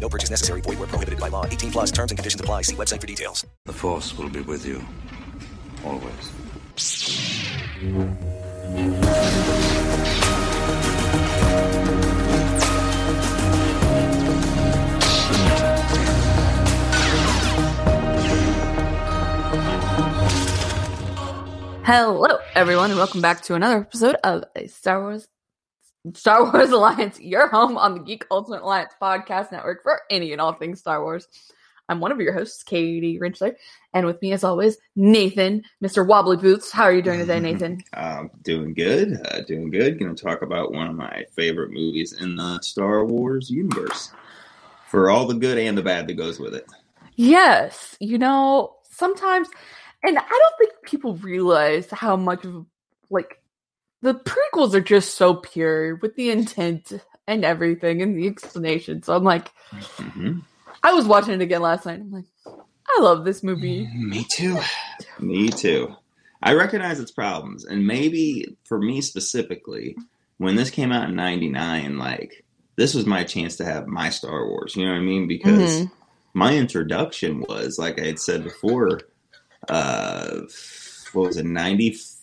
No purchase necessary. Void were prohibited by law. 18 plus terms and conditions apply. See website for details. The Force will be with you. Always. Hello, everyone, and welcome back to another episode of a Star Wars Star Wars Alliance, your home on the Geek Ultimate Alliance podcast network for any and all things Star Wars. I'm one of your hosts, Katie Rinchler, and with me, as always, Nathan, Mr. Wobbly Boots. How are you doing today, Nathan? Um, doing good. Uh, doing good. Going to talk about one of my favorite movies in the Star Wars universe for all the good and the bad that goes with it. Yes, you know, sometimes, and I don't think people realize how much of like the prequels are just so pure with the intent and everything and the explanation. So I'm like, Mm-hmm. I was watching it again last night. I'm like, I love this movie. Me too. Me too. I recognize its problems, and maybe for me specifically, when this came out in '99, like this was my chance to have my Star Wars. You know what I mean? Because Mhm. my introduction was, like I had said before, uh, what was it,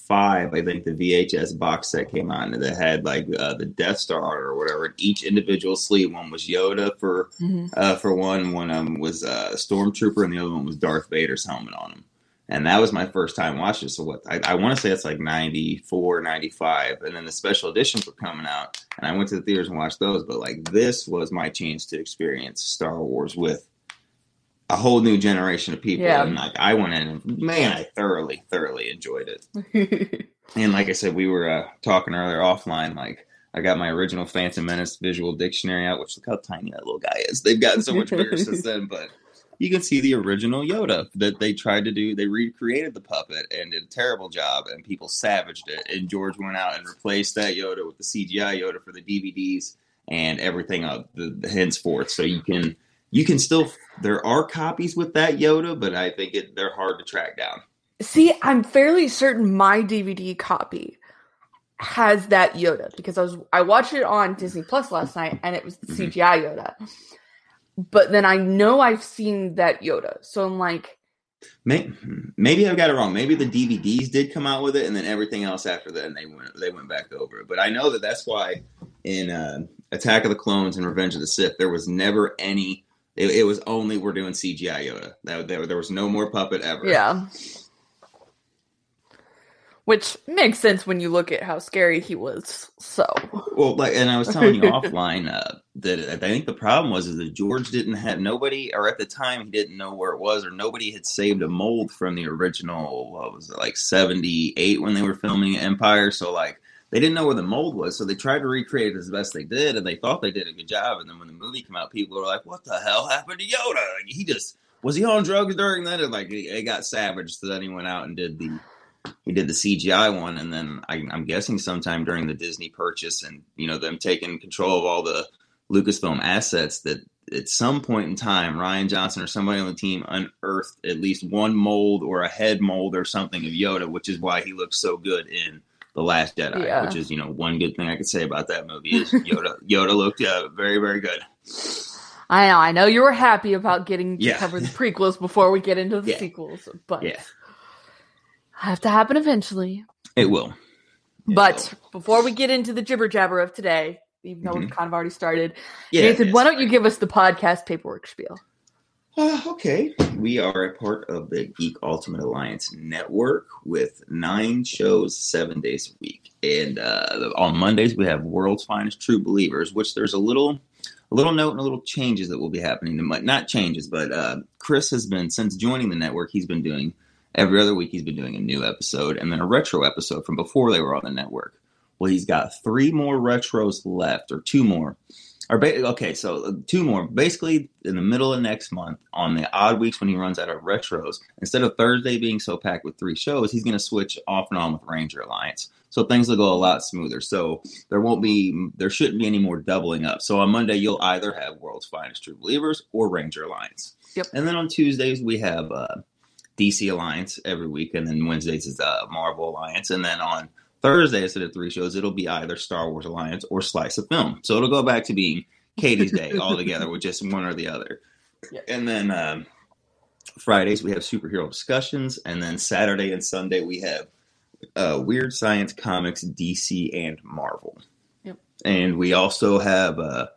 '95? I think the VHS box set came out, and it had like uh, the Death Star or whatever. Each individual sleeve. One was Yoda for Mhm. uh, for one. One um, was uh, Stormtrooper, and the other one was Darth Vader's helmet on him. And that was my first time watching. it. So what I, I want to say it's like 94, 95. and then the special editions were coming out, and I went to the theaters and watched those. But like this was my chance to experience Star Wars with a whole new generation of people, Yeah. and like I went in and man, I thoroughly, thoroughly enjoyed it. And like I said, we were uh, talking earlier offline. Like I got my original Phantom Menace visual dictionary out, which look how tiny that little guy is. They've gotten so much bigger since then, but you can see the original Yoda that they tried to do. They recreated the puppet and did a terrible job, and people savaged it. And George went out and replaced that Yoda with the CGI Yoda for the DVDs and everything up the, the henceforth. So you can you can still there are copies with that Yoda, but I think it, they're hard to track down. See, I'm fairly certain my DVD copy has that Yoda because I was I watched it on Disney Plus last night and it was the CGI Yoda. but then I know I've seen that Yoda, so I'm like, Maybe, maybe I've got it wrong. Maybe the DVDs did come out with it, and then everything else after that, and they went they went back over it. But I know that that's why in uh, Attack of the Clones and Revenge of the Sith, there was never any. It, it was only we're doing CGI Yoda. That there, there was no more puppet ever. yeah. Which makes sense when you look at how scary he was. So, Well, like, and I was telling you offline uh, that I think the problem was is that George didn't have nobody, or at the time he didn't know where it was, or nobody had saved a mold from the original. What was it like seventy eight when they were filming Empire? So like they didn't know where the mold was, so they tried to recreate it as best they did, and they thought they did a good job. And then when the movie came out, people were like, "What the hell happened to Yoda? Like, he just was he on drugs during that?" And like it, got savage. So then he went out and did the he did the CGI one, and then I, I'm guessing sometime during the Disney purchase and you know them taking control of all the Lucasfilm assets that at some point in time Rian Johnson or somebody on the team unearthed at least one mold or a head mold or something of Yoda, which is why he looks so good in the Last Jedi. Yeah. Which is you know one good thing I could say about that movie is Yoda. Yoda looked uh, very very good. I know, I know you were happy about getting to Yeah. cover the prequels before we get into the Yeah. sequels, but Yeah, have to happen eventually. it will. But before we get into the jibber jabber of today, even though we've Mhm. kind of already started, Yeah, Nathan, why don't you give us the podcast paperwork spiel? Uh, okay. We are a part of the Geek Ultimate Alliance network with nine shows, seven days a week. And uh, on Mondays, we have World's Finest True Believers, which there's a little. A little note and a little changes that will be happening. Not changes, but uh, Chris has been since joining the network. He's been doing every other week. He's been doing a new episode and then a retro episode from before they were on the network. Well, he's got three more retros left, or two more. Or ba- okay, so uh, two more. Basically, in the middle of next month, on the odd weeks when he runs out of retros, instead of Thursday being so packed with three shows, he's going to switch off and on with Ranger Alliance. So things will go a lot smoother. So there won't be, there shouldn't be any more doubling up. So on Monday, you'll either have World's Finest True Believers or Ranger Alliance. Yep. And then on Tuesdays, we have uh, DC Alliance every week, and then Wednesdays is uh, Marvel Alliance, and then on Thursday instead of three shows, it'll be either Star Wars Alliance or Slice of Film. So it'll go back to being Katie's Day altogether with just one or the other. And then um, Fridays we have superhero discussions, and then Saturday and Sunday we have uh, Weird Science Comics, DC, and Marvel. Yep. And we also have a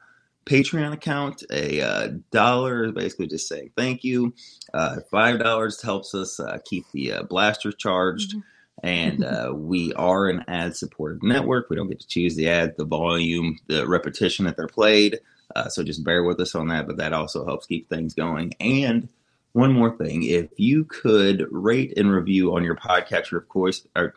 Patreon account. A uh, dollar is basically just saying thank you. Uh, Five dollars helps us uh, keep the uh, blasters charged. And uh, we are an ad supported network. We don't get to choose the ad, the volume, the repetition that they're played. Uh, so just bear with us on that, but that also helps keep things going. And one more thing if you could rate and review on your podcatcher, of course, or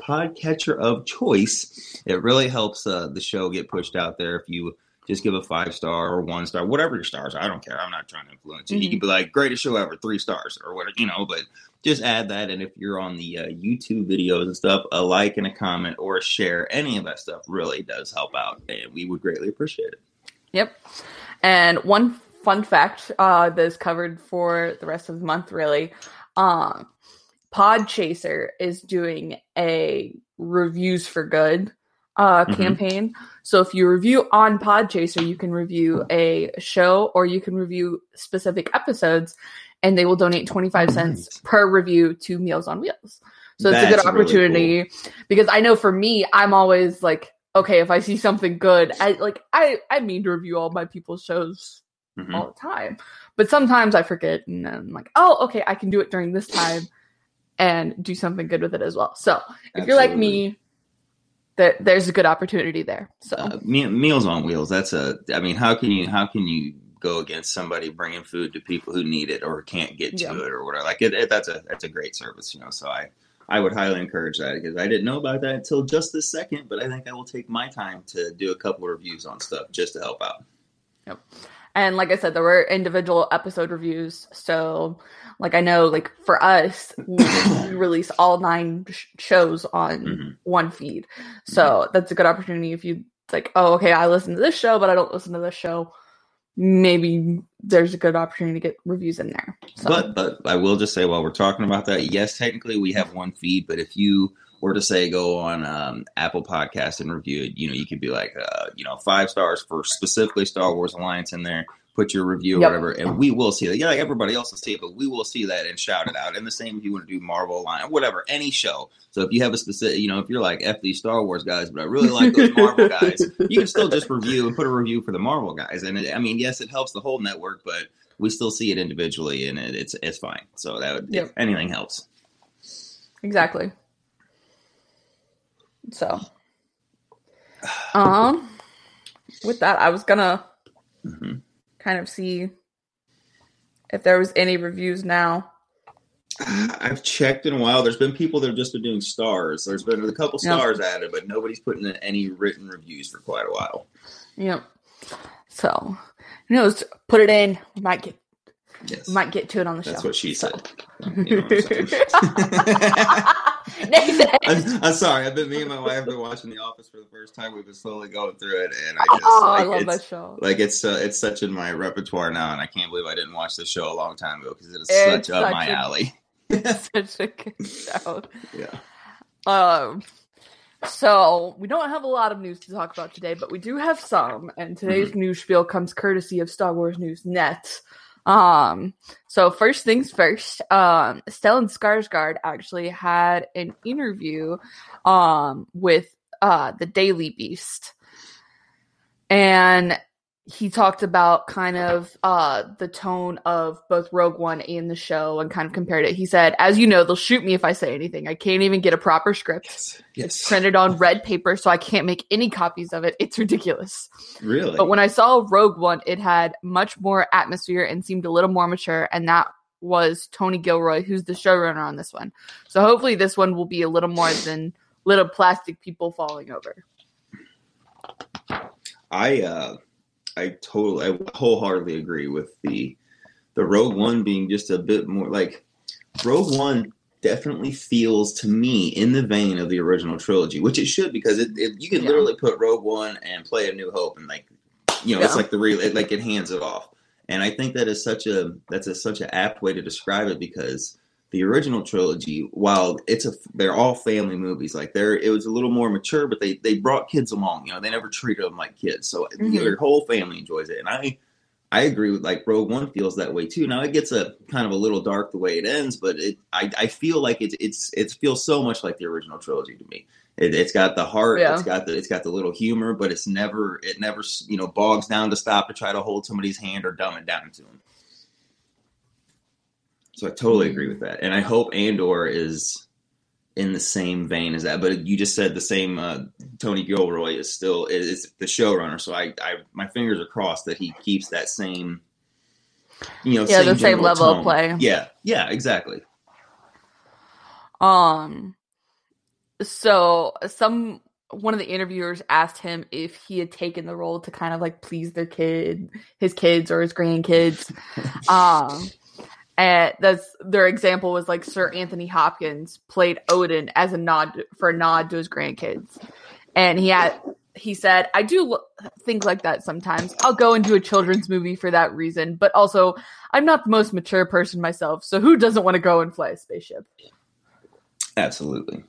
podcatcher of choice, it really helps uh, the show get pushed out there. If you just give a five star or one star, whatever your stars, are, I don't care. I'm not trying to influence you. You Mhm. could be like, greatest show ever, three stars or whatever, you know, but just add that. And if you're on the uh, YouTube videos and stuff, a like and a comment or a share, any of that stuff really does help out. And we would greatly appreciate it. Yep. And one fun fact uh, that is covered for the rest of the month, really. Um, Podchaser is doing a reviews for good uh, Mhm. campaign. So if you review on Podchaser, you can review a show or you can review specific episodes, and they will donate 25 cents per review to Meals on Wheels. So it's a good really opportunity because I know for me, I'm always like, okay, if I see something good, I like I I mean to review all my people's shows Mhm. all the time, but sometimes I forget, and then I'm like, oh, okay, I can do it during this time and do something good with it as well. So if you're like me, there, there's a good opportunity there. So Uh, Me- Meals on Wheels. That's a. I mean, how can you how can you go against somebody bringing food to people who need it or can't get to Yeah. it or whatever? Like it, it, that's a that's a great service, you know. So I I would highly encourage that because I didn't know about that until just this second, but I think I will take my time to do a couple of reviews on stuff just to help out. Yep. And like I said, there were individual episode reviews. So, like I know, like for us, we we release all nine sh- shows on Mm-hmm. one feed. So that's a good opportunity if you like, oh, okay, I listen to this show, but I don't listen to this show. Maybe there's a good opportunity to get reviews in there. So But but I will just say while we're talking about that, yes, technically we have one feed, but if you were to say go on um, Apple Podcast and review it, you know, you could be like, uh, you know, five stars for specifically Star Wars Alliance in there, put your review or Yep. whatever, and we will see that. Yeah, like everybody else will see it, but we will see that and shout it out. And the same if you want to do Marvel line, whatever, any show. So if you have a specific, you know, if you're like F these Star Wars guys, but I really like those Marvel guys, you can still just review and put a review for the Marvel guys. And it, I mean, yes, it helps the whole network, but we still see it individually, and it, it's it's fine. So that would, Yep. if anything helps. Exactly. So, um, with that, I was gonna Mm-hmm. Kind of see if there was any reviews now. I've checked in a while. There's been people that have just been doing stars. There's been a couple stars added, but nobody's putting in any written reviews for quite a while. Yep. So, who knows? Put it in. We might get Yes. might get to it on the That's show. That's what she said. Nathan. I'm, I'm sorry. I've been me and my wife have been watching The Office for the first time. We've been slowly going through it, and I just Oh, I love that show. Like it's uh, it's such in my repertoire now, and I can't believe I didn't watch the show a long time ago because it is It's such up my a- alley. Such a good show. Yeah. Um, so we don't have a lot of news to talk about today, but we do have some, and today's Mm-hmm. news spiel comes courtesy of Star Wars News Net. Um, so first things first, um, Stellan Skarsgård actually had an interview, um, with uh the Daily Beast, and he talked about kind of uh the tone of both Rogue One and the show and kind of compared it. He said, "As you know, they'll shoot me if I say anything. I can't even get a proper script. It's printed on red paper, so I can't make any copies of it. It's ridiculous." Really? But when I saw Rogue One, it had much more atmosphere and seemed a little more mature, and that was Tony Gilroy, who's the showrunner on this one. So hopefully, this one will be a little more than little plastic people falling over. I uh I totally I wholeheartedly agree with the the Rogue One being just a bit more like Rogue One definitely feels to me in the vein of the original trilogy, which it should because it, it you can Yeah. literally put Rogue One and play A New Hope and like you know it's like the real it, like it hands it off. And I think that is such a that's a, such an apt way to describe it because the original trilogy, while it's a they're all family movies, like they're it was a little more mature, but they they brought kids along. You know, they never treated them like kids, so you know, Mhm. your whole family enjoys it. And I I agree with like Rogue One feels that way too. Now it gets a kind of a little dark the way it ends, but it I, I feel like it's it's it feels so much like the original trilogy to me. It, it's got the heart, Yeah. it's got the it's got the little humor, but it's never it never you know bogs down to stop to try to hold somebody's hand or dumb it down to them. So I totally agree with that, and I hope Andor is in the same vein as that. But you just said the same. Uh, Tony Gilroy is still is the showrunner, so I, I my fingers are crossed that he keeps that same. You know, Yeah, the same level of play. Yeah, yeah, exactly. Um so some one of the interviewers asked him if he had taken the role to kind of like please their kid, his kids or his grandkids. um and that's their example was like Sir Anthony Hopkins played Odin as a nod for a nod to his grandkids. And he had he said, I do think like that sometimes. I'll go and do a children's movie for that reason, but also I'm not the most mature person myself, so who doesn't want to go and fly a spaceship? Absolutely.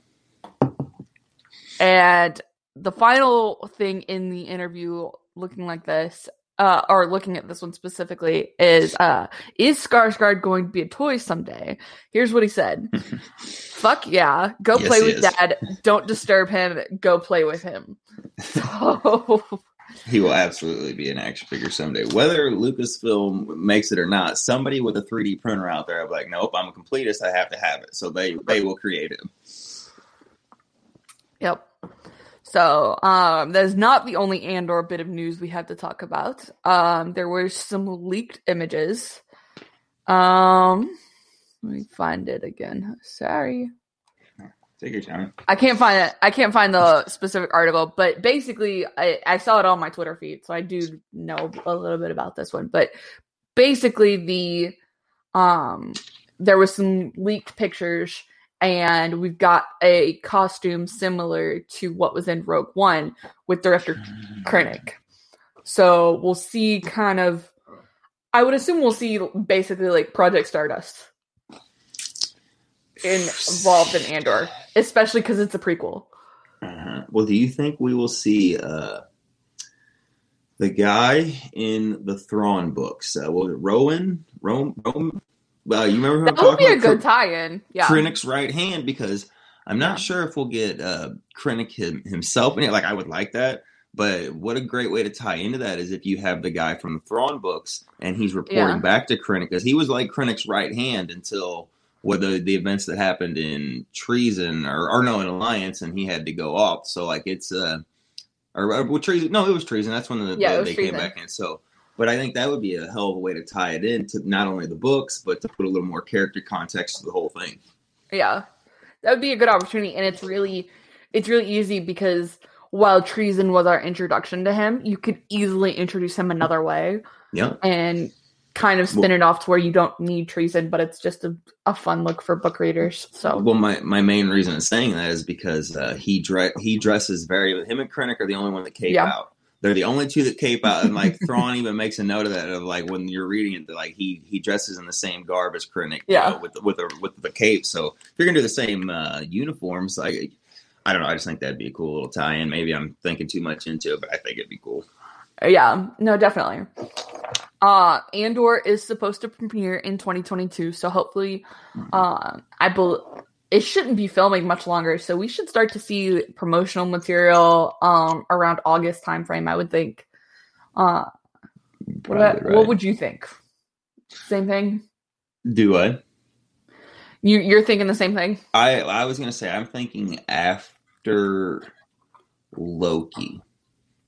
And the final thing in the interview looking like this, uh, or looking at this one specifically, is uh, is Skarsgård going to be a toy someday? Here's what he said. Fuck yeah. Go Yes, play with is. dad. Don't disturb him. Go play with him. So He will absolutely be an action figure someday. Whether Lucasfilm makes it or not, somebody with a 3D printer out there I'm like, nope, I'm a completist. I have to have it. So they, they will create it. Yep. So, um, that is not the only Andor bit of news we have to talk about. Um, there were some leaked images. Um, let me find it again. Sorry. Take your time. I can't find it. I can't find the specific article, but basically, I, I saw it on my Twitter feed, so I do know a little bit about this one. But basically, the um, there was some leaked pictures, and we've got a costume similar to what was in Rogue One with director Krennic. So we'll see, kind of. I would assume we'll see basically like Project Stardust involved in Andor, especially because it's a prequel. Uh-huh. Well, do you think we will see uh, The guy in the Thrawn books, uh, was it Rowan? Rome? Rome? Well, you remember who I'm That would be a about? good tie-in. Yeah. Krennic's right hand because I'm not sure if we'll get uh, Krennic him, himself in it. Like I would like that, but what a great way to tie into that is if you have the guy from the Thrawn books and he's reporting Yeah. back to Krennic because he was like Krennic's right hand until what the the events that happened in treason or or no in alliance and he had to go off. So like it's uh or, or well, treason. No, it was treason. That's when the, Yeah, the- they treason. came back in. So. But I think that would be a hell of a way to tie it in to not only the books, but to put a little more character context to the whole thing. Yeah. That would be a good opportunity and it's really it's really easy because while treason was our introduction to him, you could easily introduce him another way Yeah. and kind of spin it off to where you don't need treason, but it's just a, a fun look for book readers. So Well, my, my main reason in saying that is because uh, he dre- he dresses very. Him and Krennic are the only one that cape Yeah. out. They're the only two that cape out, and like Thrawn even makes a note of that. Of like when you're reading it, like he he dresses in the same garb as Krennic, you Yeah. know, with the, with the with the cape. So if you're gonna do the same uh, uniforms, like I don't know, I just think that'd be a cool little tie-in. Maybe I'm thinking too much into it, but I think it'd be cool. yeah, no, definitely. Uh Andor is supposed to premiere in 2022, so hopefully uh I bel it shouldn't be filming much longer, so we should start to see promotional material um around August timeframe, I would think. Uh what, Probably what right. would you think? Same thing? Do I? You you're thinking the same thing? I I was gonna say I'm thinking after Loki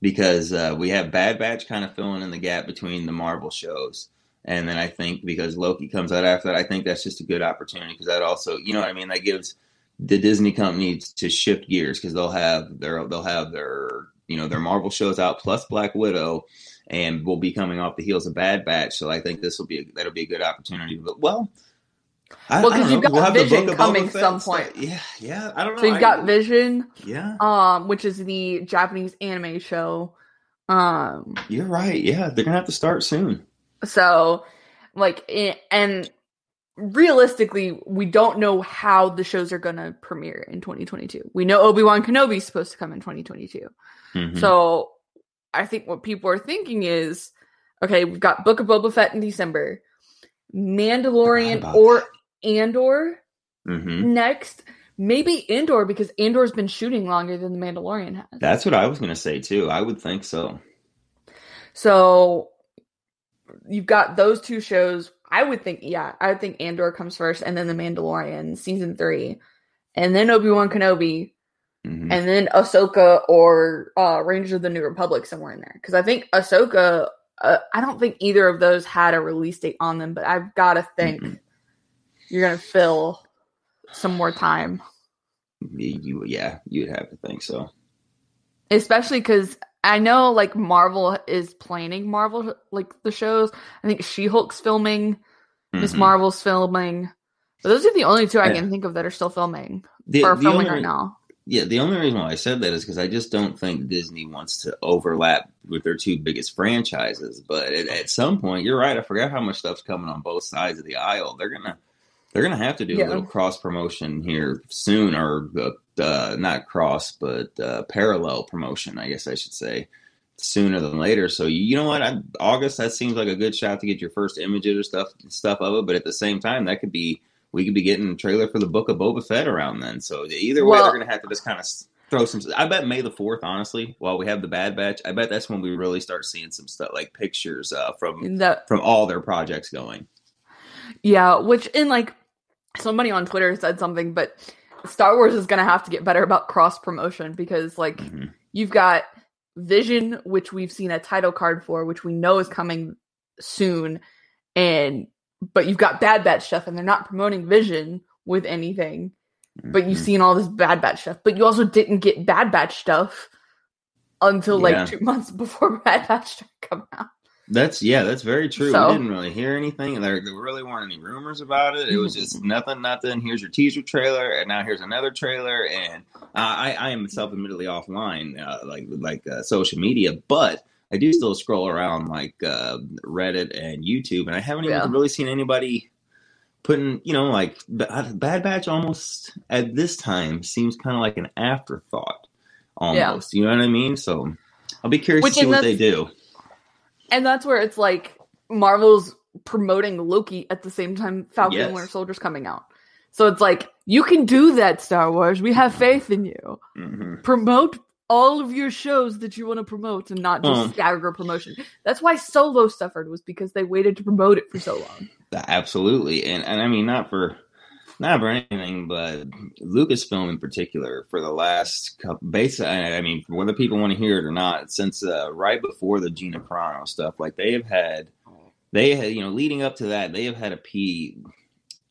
because uh, we have Bad Batch kind of filling in the gap between the Marvel shows, and then I think because Loki comes out after that, I think that's just a good opportunity because that also you know what I mean that gives the Disney company to shift gears because they'll have their they'll have their you know their Marvel shows out plus Black Widow. And we'll be coming off the heels of Bad Batch, so I think this will be a, that'll be a good opportunity. But well, I, Well, I 'cause don't you've got We'll Vision coming some point. Yeah, yeah. I don't know. So you've I- got Vision, Yeah, um, which is the Japanese anime show. Um, you're right. Yeah, they're gonna have to start soon. So like, and realistically, we don't know how the shows are gonna premiere in 2022. We know Obi Wan Kenobi is supposed to come in 2022. Mhm. So I think what people are thinking is, okay, we've got Book of Boba Fett in December, Mandalorian or Andor Mhm. next. Maybe Andor because Andor's been shooting longer than the Mandalorian has. That's what I was gonna say too. I would think so. So you've got those two shows. I would think, yeah, I would think Andor comes first, and then the Mandalorian season three, and then Obi Wan Kenobi, Mhm. and then Ahsoka or uh, Rangers of the New Republic somewhere in there. Because I think Ahsoka, uh, I don't think either of those had a release date on them, but I've got to think you're gonna fill some more time, you- yeah, you'd have to think so. especially because. I know, like Marvel is planning Marvel like the shows. I think She Hulk's filming. Miss Mhm. Marvel's filming. But those are the only two I Yeah. can think of that are still filming The- or filming only- right now. Yeah, the only reason why I said that is because I just don't think Disney wants to overlap with their two biggest franchises. But at, at some point, you're right. I forgot how much stuff's coming on both sides of the aisle. They're gonna they're gonna have to do Yeah. a little cross promotion here soon, or uh, uh, not cross, but uh, parallel promotion, I guess I should say, sooner than later. So you know what? I, August that seems like a good shot to get your first images or stuff stuff of it. But at the same time, that could be we could be getting a trailer for the book of Boba Fett around then. So either way, Well- they're gonna have to just kind of throw some. I bet May the fourth, honestly, while we have the Bad Batch, I bet that's when we really start seeing some stuff like pictures uh, from That from all their projects going. Yeah, which in like somebody on Twitter said something, but Star Wars is gonna have to get better about cross promotion because like Mm-hmm. you've got Vision, which we've seen a title card for, which we know is coming soon, and but you've got Bad Batch stuff, and they're not promoting Vision with anything. But Mm-hmm. you've seen all this Bad Batch stuff, but you also didn't get Bad Batch stuff until Yeah. like two months before Bad Batch started coming out. That's yeah, that's very true. So- we didn't really hear anything, and there, there really weren't any rumors about it. It was just nothing, nothing. Here's your teaser trailer, and now here's another trailer. And uh, I, I am self-admittedly offline, uh, like like uh, social media, but I do still scroll around like uh, Reddit and YouTube, and I haven't even Yeah. really seen anybody putting, you know, like Bad Batch. Almost at this time seems kind of like an afterthought, almost. You know what I mean? So I'll be curious Which to see what they do. And that's where it's like Marvel's promoting Loki at the same time Falcon Yes. and Winter Soldier's coming out. So it's like you can do that, Star Wars. We have faith in you. Mhm. Promote all of your shows that you want to promote and not just Um, stagger promotion. That's why Solo suffered was because they waited to promote it for so long. Absolutely, and and I mean not for not for anything, but Lucasfilm in particular for the last couple, basically, I mean whether people want to hear it or not, since uh, right before the Gina Carano stuff, like they have had, they had you know leading up to that, they have had a P,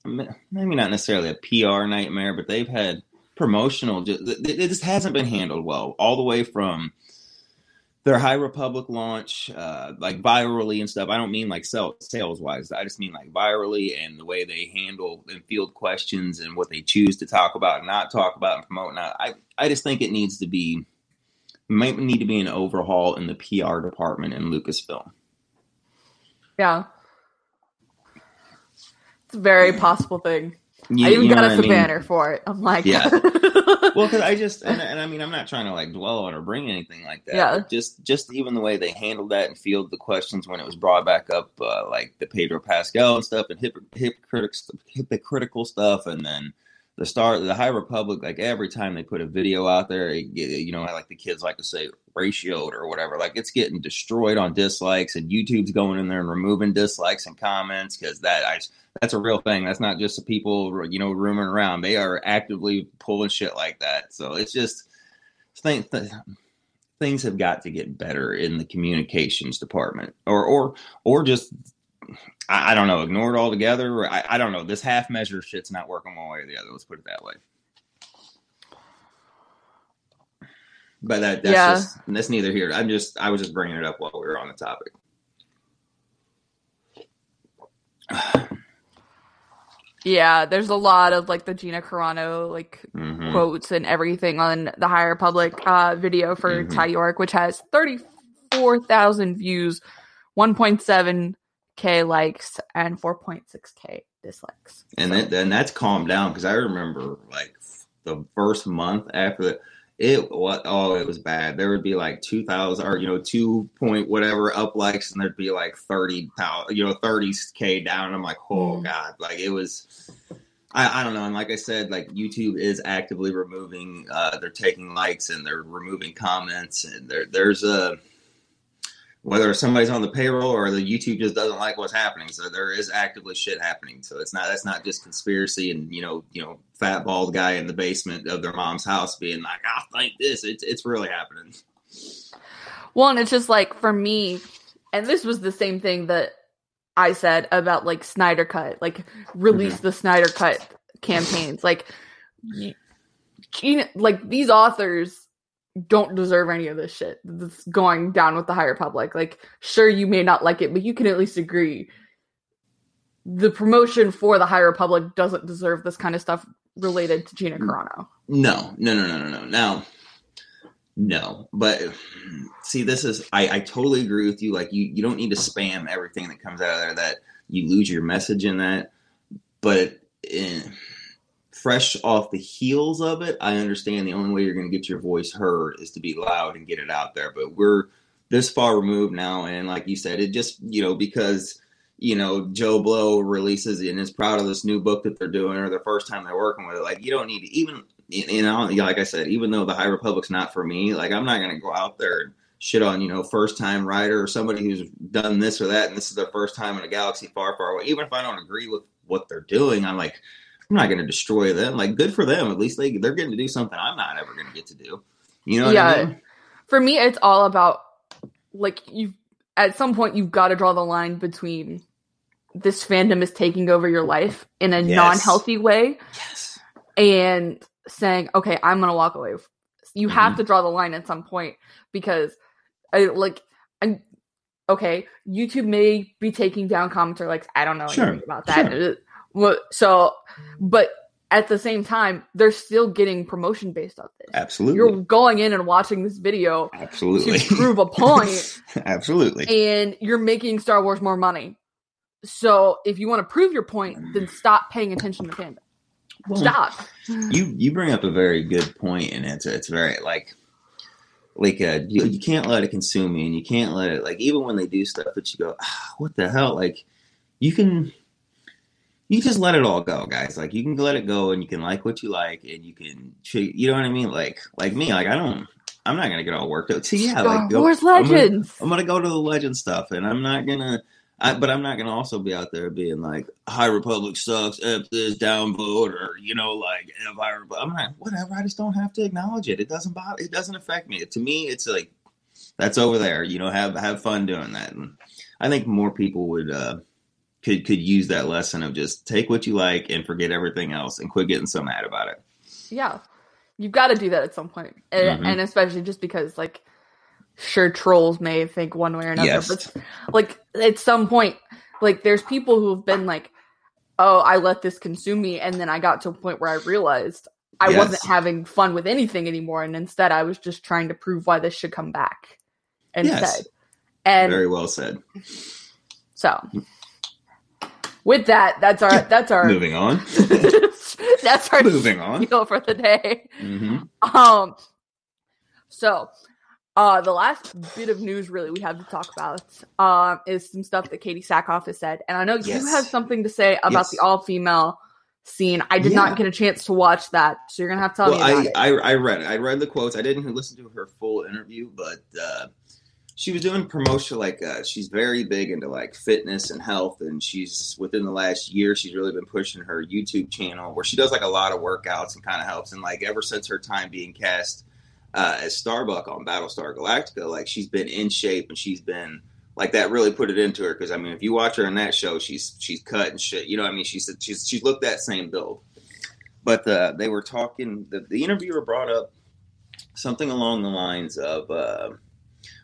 maybe not necessarily a PR nightmare, but they've had promotional. ju- It it just hasn't been handled well, all the way from their High Republic launch, uh, like virally and stuff. I don't mean like sell, sales wise. I just mean like virally and the way they handle and field questions and what they choose to talk about, and not talk about, and promote. Now, I I just think it needs to be might need to be an overhaul in the PR department in Lucasfilm. Yeah. It's a very possible thing. You- I even got us I a mean? banner for it. I'm like, Yeah. well, because I just and, and I mean I'm not trying to like dwell on or bring anything like that. Yeah. just just even the way they handled that and fielded the questions when it was brought back up, uh, like the Pedro Pascal and stuff, and hypocr- hypocritical hypocritical stuff, and then the start the High Republic. Like every time they put a video out there, it, you know, like the kids like to say ratioed or whatever. Like it's getting destroyed on dislikes, and YouTube's going in there and removing dislikes and comments because that I that's a real thing. That's not just the people, you know, rooming around. They are actively pulling shit like that. So it's just things things have got to get better in the communications department, or or or just I, I don't know, ignore it altogether. I, I don't know. This half measure shit's not working one way or the other. Let's put it that way. But that that's Yeah. just that's neither here. I'm just I was just bringing it up while we were on the topic. Yeah, there's a lot of like the Gina Carano like Mhm. quotes and everything on the High Republic uh, video for Mhm. Ty York, which has 34,000 views, 1.7k likes, and 4.6k dislikes. and then then that's calmed down because I remember like the first month after the, it what oh it was bad. There would be like two thousand or you know two point whatever up likes, and there'd be like thirty you know thirty k down. I'm like oh Mm. god, like it was. I, I don't know, and like I said, like YouTube is actively removing. Uh, they're taking likes and they're removing comments, and there there's a whether somebody's on the payroll or the YouTube just doesn't like what's happening. So there is actively shit happening. So it's not that's not just conspiracy and you know you know fat bald guy in the basement of their mom's house being like I think this. It's it's really happening. Well, and it's just like for me, and this was the same thing that I said about like Snyder Cut, like release mm-hmm. the Snyder Cut campaigns. Like, y- Gina, like these authors don't deserve any of this shit that's going down with the High Republic. Like, sure, you may not like it, but you can at least agree the promotion for the High Republic doesn't deserve this kind of stuff related to Gina mm. Carano. No, no, no, no, no, no. Now, no, but see, this is I, I totally agree with you. Like you, you don't need to spam everything that comes out of there. That you lose your message in that. But in, fresh off the heels of it, I understand the only way you're going to get your voice heard is to be loud and get it out there. But we're this far removed now, and like you said, it just you know because you know Joe Blow releases and is proud of this new book that they're doing or the first time they're working with it. Like you don't need to even you know like I said, even though the High Republic's not for me, like I'm not going to go out there and shit on you know first time writer or somebody who's done this or that and this is their first time in a galaxy far far away. Even if I don't agree with what they're doing, I'm like I'm not going to destroy them. Like good for them. At least they they're getting to do something I'm not ever going to get to do. You know? What yeah. I mean? For me, it's all about like you. At some point, you've got to draw the line between this fandom is taking over your life in a Yes. non-healthy way, yes, and saying, "Okay, I'm going to walk away." You have Mhm. to draw the line at some point because, I like, I'm okay. YouTube may be taking down comments or like I don't know Sure, anything about that. Well, so, but at the same time, they're still getting promotion based on this. Absolutely. You're going in and watching this video Absolutely. to prove a point, Absolutely. and you're making Star Wars more money. So if you want to prove your point, then stop paying attention to fandom. Stop. you you bring up a very good point and it's it's very like like uh, you, you can't let it consume you, and you can't let it like even when they do stuff that you go, ah, what the hell? Like you can you just let it all go, guys. Like you can let it go, and you can like what you like, and you can, you know what I mean. Like, like me, like I don't, I'm not gonna get all worked out. See, yeah, Star like go, Wars I'm gonna- Legends. I'm gonna, go to the legend stuff, and I'm not gonna, I, but I'm not gonna also be out there being like High Republic sucks, f this downvote, or you know, like f High Republic. I'm not, whatever. I just don't have to acknowledge it. It doesn't bother. It doesn't affect me. To me, it's like that's over there. You know, have have fun doing that. And I think more people would. uh could could use that lesson of just take what you like and forget everything else and quit getting so mad about it. Yeah, you've got to do that at some point, and, Mhm. and especially just because, like, sure, trolls may think one way or another, Yes. but like at some point, like there's people who have been like, "Oh, I let this consume me," and then I got to a point where I realized I Yes. wasn't having fun with anything anymore, and instead I was just trying to prove why this should come back instead. Yes. And Very well said. so, with that, that's our that's our Moving on. that's our Moving on. spiel for the day. hmm Um, so, uh, the last bit of news really we have to talk about um is some stuff that Katee Sackhoff has said, and I know you have something to say about Yes. the all female scene. I did Yeah. not get a chance to watch that, so you're gonna have to tell Well, me about I. I I read it. I read the quotes. I didn't listen to her full interview, but uh, she was doing promotion. Like uh, she's very big into like fitness and health, and she's within the last year she's really been pushing her YouTube channel where she does like a lot of workouts and kind of helps. And like ever since her time being cast uh, as Starbuck on Battlestar Galactica, like she's been in shape and she's been like that really put it into her because I mean if you watch her in that show she's she's cut and shit you know what I mean she's she's she's looked that same build but uh, they were talking the, the interviewer brought up something along the lines of uh,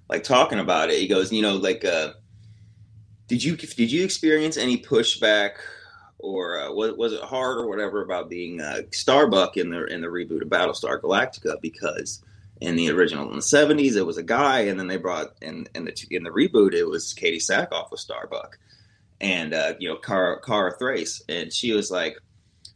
like talking about it. He goes you know like uh, did you did you experience any pushback or uh, was, was it hard or whatever about being uh, Starbuck in the in the reboot of Battlestar Galactica? Because in the original in the seventies it was a guy and then they brought in in the in the reboot it was Katee Sackhoff was Starbuck. And uh, you know Kara, Kara Thrace. And she was like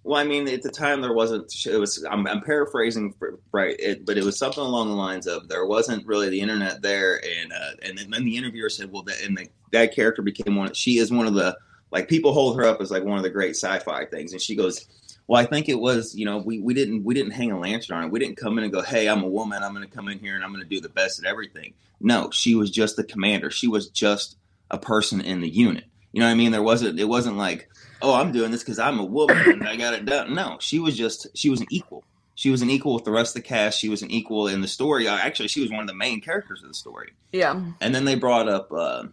well I mean at the time there wasn't it was I'm, I'm paraphrasing right it, but it was something along the lines of there wasn't really the internet there and uh, and then the interviewer said well that and the, that character became one she is one of the like people hold her up as like one of the great sci-fi things and she goes well, I think it was, you know, we, we didn't we didn't hang a lantern on it. We didn't come in and go, "Hey, I'm a woman. I'm going to come in here and I'm going to do the best at everything." No, she was just the commander. She was just a person in the unit. You know what I mean? There wasn't it wasn't like, "Oh, I'm doing this because I'm a woman and I got it done." No, she was just she was an equal. She was an equal with the rest of the cast. She was an equal in the story. Uh, Actually, she was one of the main characters of the story. yeah, And then they brought up uh,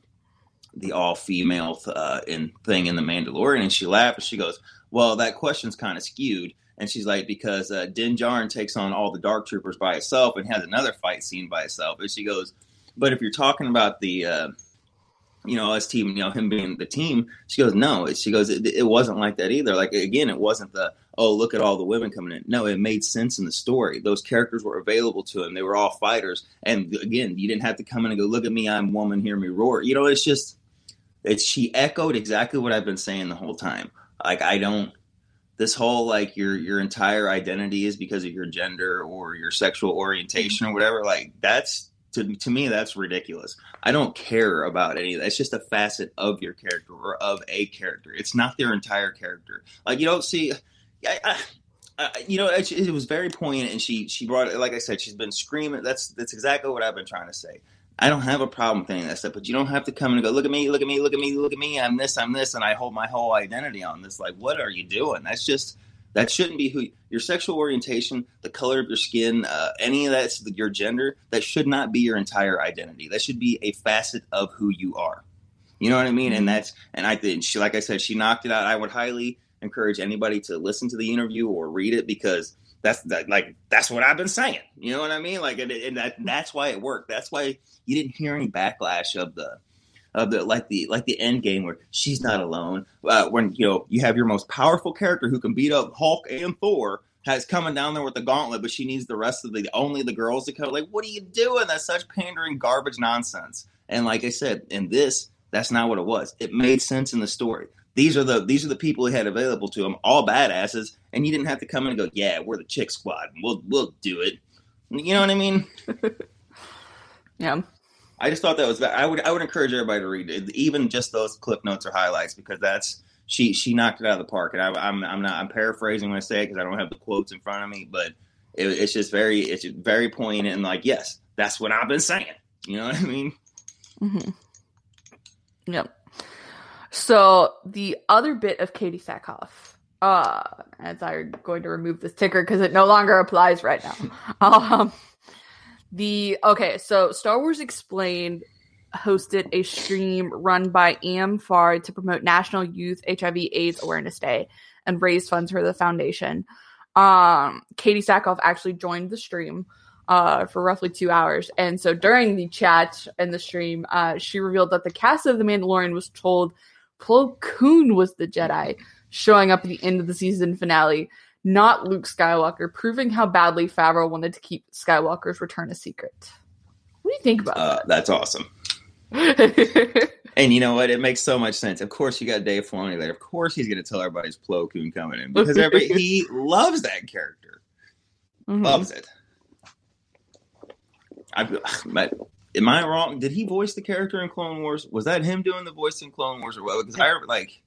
the all female uh, in thing in the Mandalorian, and she laughed and she goes, "Well, that question's kind of skewed." And she's like, "Because uh, Din Djarin takes on all the Dark Troopers by itself and has another fight scene by itself." And she goes, "But if you're talking about the, uh, you know, us team, you know, him being the team," she goes, "No." She goes, "It, it wasn't like that either. Like again, it wasn't the." Oh, look at all the women coming in. No, it made sense in the story. Those characters were available to him. They were all fighters. And again, you didn't have to come in and go, look at me, I'm woman, hear me roar. You know, it's just, it's she echoed exactly what I've been saying the whole time. Like I don't this whole like your your entire identity is because of your gender or your sexual orientation or whatever, like that's to, to me that's ridiculous. I don't care about any of that. It's just a facet of your character or of a character. It's not their entire character. Like you don't see I, I, I, you know, it, it was very poignant, and she she brought it. Like I said, she's been screaming. That's that's exactly what I've been trying to say. I don't have a problem with that stuff, but you don't have to come and go, look at me, look at me, look at me, look at me. I'm this, I'm this, and I hold my whole identity on this. Like, what are you doing? That's just that shouldn't be who your sexual orientation, the color of your skin, uh, any of that's your gender. That should not be your entire identity. That should be a facet of who you are. You know what I mean? And that's and I think she, like I said, she knocked it out. I would highly encourage anybody to listen to the interview or read it because that's that like that's what I've been saying. You know what I mean? Like, and, and that that's why it worked. That's why you didn't hear any backlash of the of the like the like the end game where she's not alone. Uh, when you know you have your most powerful character who can beat up Hulk and Thor has coming down there with the gauntlet, but she needs the rest of the only the girls to come. Like, what are you doing? That's such pandering garbage nonsense. And like I said, in this, that's not what it was. It made sense in the story. These are the these are the people he had available to him, all badasses, and you didn't have to come in and go, yeah, we're the chick squad, we'll we'll do it. You know what I mean? Yeah. I just thought that was. I would I would encourage everybody to read it, even just those clip notes or highlights because that's she she knocked it out of the park. And I, I'm I'm not I'm paraphrasing when I say it because I don't have the quotes in front of me, but it, it's just very it's just very poignant and like yes, that's what I've been saying. You know what I mean? Mm-hmm. Yep. So the other bit of Katee Sackhoff, uh, as I'm going to remove this ticker because it no longer applies right now. um, the okay, so Star Wars Explained hosted a stream run by AMFAR to promote National Youth HIV/AIDS Awareness Day and raise funds for the foundation. Um, Katee Sackhoff actually joined the stream uh, for roughly two hours. And so during the chat and the stream, uh, she revealed that the cast of The Mandalorian was told Plo Koon was the Jedi showing up at the end of the season finale, not Luke Skywalker, proving how badly Favreau wanted to keep Skywalker's return a secret. What do you think about Uh, that's awesome. and you know what? It makes so much sense. Of course, you got Dave Filoni there. Of course, he's going to tell everybody it's Plo Koon coming in because he loves that character. Mhm. Loves it. I, am I wrong? Did he voice the character in Clone Wars? Was that him doing the voice in Clone Wars or what? Because I like,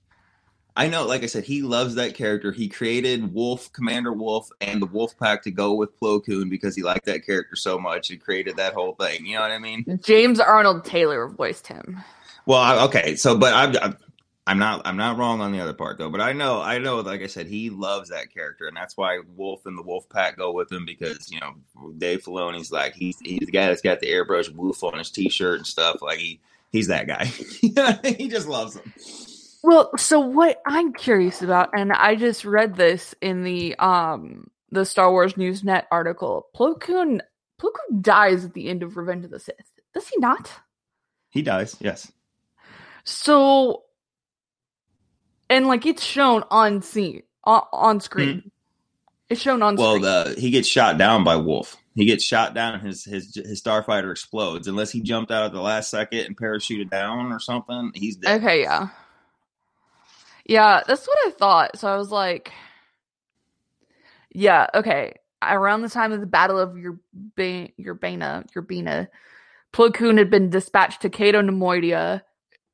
I know, like I said, he loves that character. He created Wolf, Commander Wolf, and the Wolf Pack to go with Plo Koon because he liked that character so much. He created that whole thing. You know what I mean? James Arnold Taylor voiced him. Well, I, okay, so but I'm, I'm I'm not I'm not wrong on the other part though. But I know I know like I said he loves that character, and that's why Wolf and the Wolf Pack go with him because you know Dave Filoni's like he's he's the guy that's got the airbrush Wolf on his T-shirt and stuff. Like he he's that guy. he just loves him. Well, so what I'm curious about, and I just read this in the um the Star Wars Newsnet article. Plo Koon Plo Koon dies at the end of Revenge of the Sith. Does he not? He dies. Yes. So, and like it's shown on scene on, on screen. It's shown on. Well, the, he gets shot down by Wolf. He gets shot down. His his his starfighter explodes. Unless he jumped out at the last second and parachuted down or something, he's dead. Okay, yeah. Yeah, that's what I thought. So I was like, yeah, okay. Around the time of the Battle of Urbana, Urbana, Plo Koon had been dispatched to Cato Neimoidia.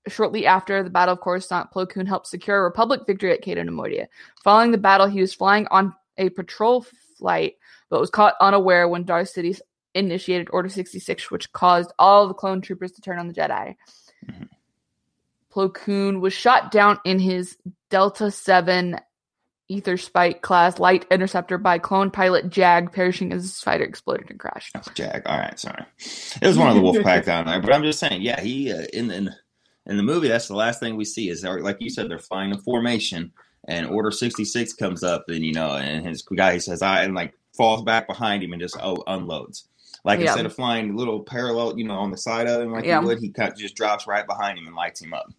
Shortly after the Battle of Coruscant, Plo Koon helped secure a Republic victory at Cato Neimoidia. Following the battle, he was flying on a patrol flight, but was caught unaware when Darth Sidious initiated Order 66, which caused all the clone troopers to turn on the Jedi. Mm-hmm. Plo Koon was shot down in his Delta 7 Aethersprite class light interceptor by clone pilot Jag, perishing as his fighter exploded and crashed. Oh, Jag. All right, sorry. It was one of the wolf pack down there, but I'm just saying, yeah, he uh, in in in the movie, that's the last thing we see is they're- like you said, they're flying in formation, and Order 66 comes up, and you know, and his guy says, "I," and like falls back behind him and just oh unloads. Like Yeah. instead of flying a little parallel, you know, on the side of him like Yeah. he would, he kind of just drops right behind him and lights him up.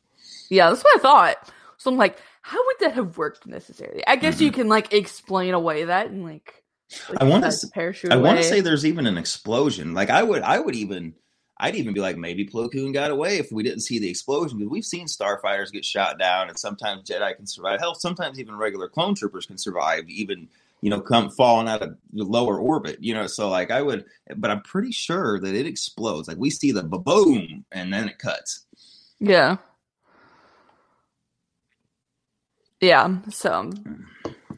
Yeah, that's what I thought. So I'm like, how would that have worked necessarily? I guess you mm-hmm. can like explain away that and like, like I want to. Uh, parachute. I want to say there's even an explosion. Like I would, I would even, I'd even be like, maybe Plo Koon got away if we didn't see the explosion because we've seen starfighters get shot down, and sometimes Jedi can survive. Hell, sometimes even regular clone troopers can survive, even you know, come falling out of the lower orbit. You know, so like I would, but I'm pretty sure that it explodes. Like we see the boom, and then it cuts. Yeah. Yeah. So,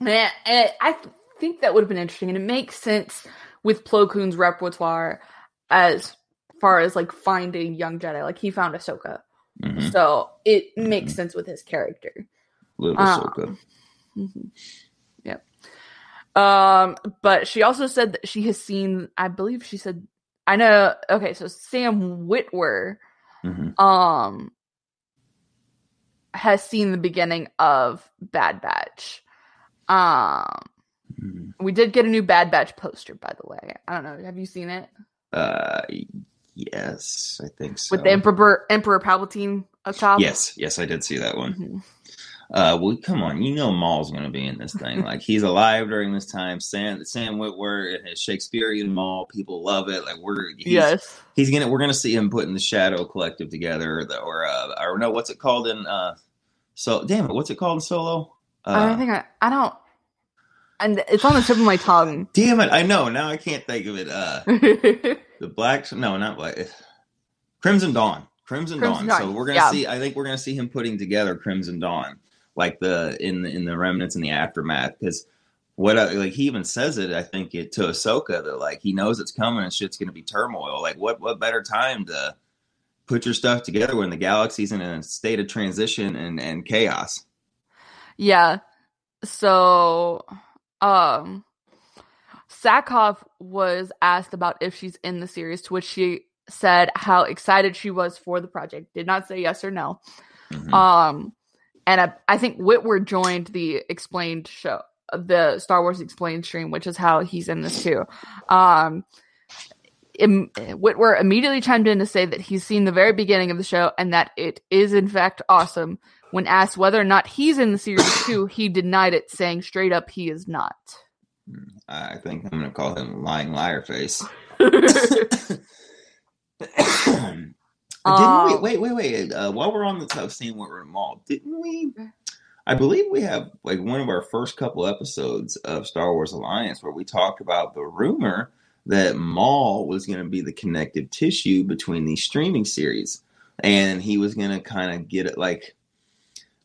yeah, eh, I think that would have been interesting, and it makes sense with Plo Koon's repertoire as far as like finding young Jedi. Like he found Ahsoka, Mhm. so it makes sense with his character. Little Um, Ahsoka. Mhm. Yep. Um, but she also said that she has seen. I believe she said. I know. Okay, so Sam Witwer, Mhm. um, has seen the beginning of Bad Batch. Um, Mhm. we did get a new Bad Batch poster, by the way. I don't know. Have you seen it Uh, yes, I think so. with the Emperor Emperor Palpatine up top? Yes, yes, I did see that one. Mhm. Uh, well, come on, you know Maul's going to be in this thing. Like he's alive during this time. Sam Sam Witwer and his Shakespearean Maul, people love it. Like we're he's, Yes. he's gonna we're gonna see him putting the Shadow Collective together, or the, or uh, or no, what's it called in uh, so damn it, what's it called in Solo? I Uh, think I. I don't. And it's on the tip of my tongue. damn it, I know now I can't think of it. Uh, the black no, not black. Crimson Dawn. Crimson, Crimson Dawn. Dawn, So we're gonna yeah. see. I think we're gonna see him putting together Crimson Dawn, like the in the in the remnants and the aftermath. Because what I, like he even says it. I think it to Ahsoka that like he knows it's coming and shit's gonna be turmoil. Like what what better time to put your stuff together when the galaxy's in a state of transition and and chaos. Yeah. So, um, Sackhoff was asked about if she's in the series, to which she said how excited she was for the project. Did not say yes or no. Um, and I, I think Witwer joined the explained show, the Star Wars explained stream, which is how he's in this too. Um, im- Witwer immediately chimed in to say that he's seen the very beginning of the show and that it is in fact awesome. When asked whether or not he's in the series too, he denied it, saying straight up he is not. I think I'm gonna call him lying liar face. Didn't we? Um, Wait, wait, wait. Uh, while we're on the top scene, what we're in the mall, didn't we? I believe we have like one of our first couple episodes of Star Wars Alliance where we talked about the rumor that Maul was going to be the connective tissue between these streaming series, and he was going to kind of get it like.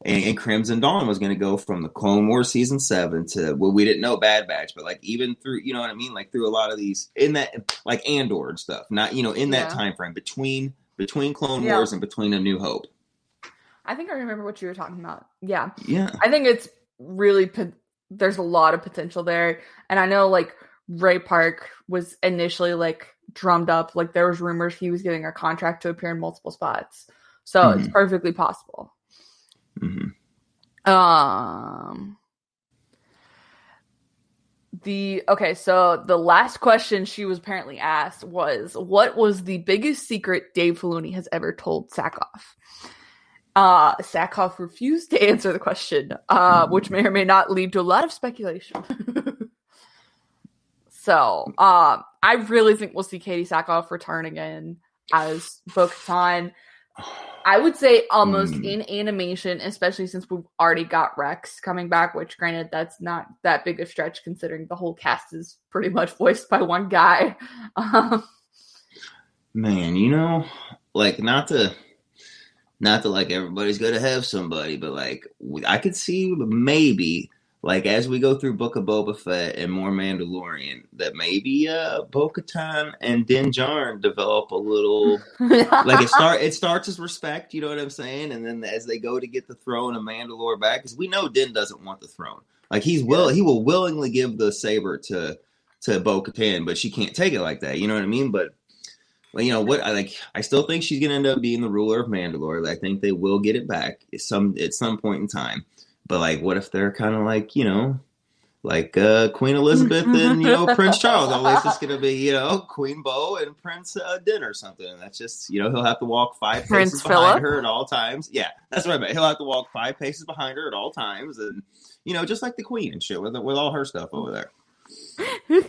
And, and Crimson Dawn was going to go from the Clone Wars season seven to well, we didn't know Bad Batch, but like even through, you know what I mean, like through a lot of these in that like Andor and stuff, not you know in that Yeah. time frame between between Clone Yeah. Wars and between A New Hope. I think I remember what you were talking about. Yeah. Yeah. I think it's really there's a lot of potential there, and I know like Ray Park was initially like drummed up, like there was rumors he was getting a contract to appear in multiple spots, so it's Mhm. perfectly possible. hmm Um. The okay, so the last question she was apparently asked was, "What was the biggest secret Dave Filoni has ever told Sackhoff?" Uh, Sackhoff refused to answer the question, uh, which may or may not lead to a lot of speculation. so, um, I really think we'll see Katee Sackhoff return again as Bo-Katan. I would say almost Hmm. in animation, especially since we've already got Rex coming back, which granted that's not that big a stretch considering the whole cast is pretty much voiced by one guy. Um, Man, you know, like not to, not to like everybody's gonna have somebody, but like I could see maybe like as we go through Book of Boba Fett and more Mandalorian, that maybe uh Bo-Katan and Din Djarin develop a little like it start it starts as respect, you know what I'm saying, and then as they go to get the throne of Mandalore back, because we know Din doesn't want the throne. Like he's will he will willingly give the saber to to Bo Katan, but she can't take it like that. You know what I mean? But well, you know what? I like. I still think she's gonna end up being the ruler of Mandalore. I think they will get it back at some at some point in time. But like, what if they're kind of like you know, like uh, Queen Elizabeth and you know Prince Charles? Always just gonna be you know Queen Bo and Prince uh, Din or something. That's just you know he'll have to walk five Prince paces behind her at all times. Yeah, that's what I meant. He'll have to walk five paces behind her at all times, and you know just like the Queen and shit with with all her stuff over there.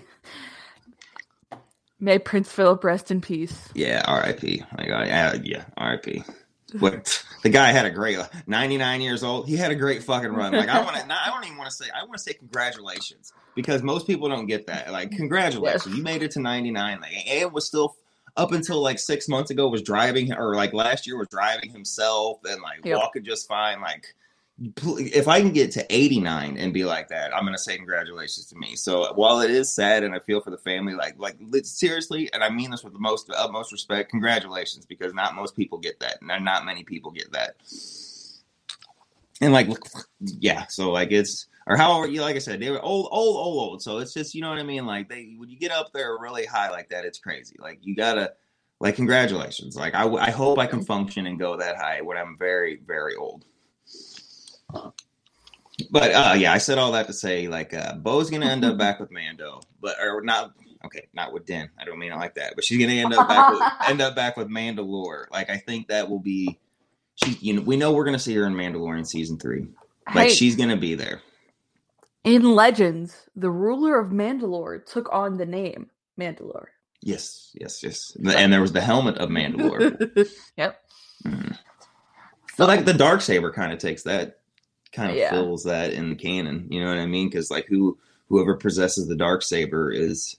May Prince Philip rest in peace. Yeah, R.I.P. Like, yeah, R.I.P. What the guy had a great, uh, 99 years old. He had a great fucking run. Like I want to, I don't even want to say, I want to say congratulations because most people don't get that. Like congratulations, you made it to 99. Like and was still up until like six months ago was driving, or like last year was driving himself and like Yep. walking just fine. Like if I can get to 89 and be like that, I'm gonna say congratulations to me. So while it is sad and I feel for the family, like like seriously, and I mean this with the most utmost respect, congratulations because not most people get that, and not many people get that. And like, yeah, so like it's or however you like I said, they were old, old, old, old. So it's just you know what I mean. Like they when you get up there really high like that, it's crazy. Like you gotta like congratulations. Like I, I hope I can function and go that high when I'm very very old. But uh, yeah, I said all that to say like uh, Bo's gonna end up back with Mando, but or not. Okay, not with Din. I don't mean it like that, but she's gonna end up back with, end up back with Mandalore. Like I think that will be. She, you know, we know we're gonna see her in Mandalorian season three. Like Hey. she's gonna be there. In Legends, the ruler of Mandalore took on the name Mandalore. Yes, yes, yes. And there was the helmet of Mandalore. yep. Mhm. Well, like the dark saber kind of takes that, kind of Yeah. fills that in the canon. You know what I mean? Because like who, whoever possesses the dark saber is,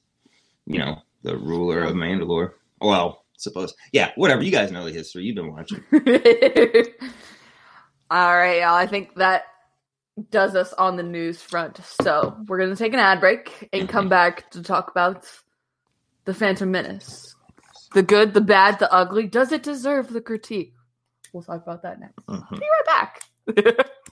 you know, the ruler of Mandalore. Well, suppose. Yeah, whatever. You guys know the history. You've been watching. All right, y'all. I think that does us on the news front. So we're gonna take an ad break and come back to talk about the Phantom Menace. The good, the bad, the ugly. Does it deserve the critique? We'll talk about that next. Mhm. Be right back.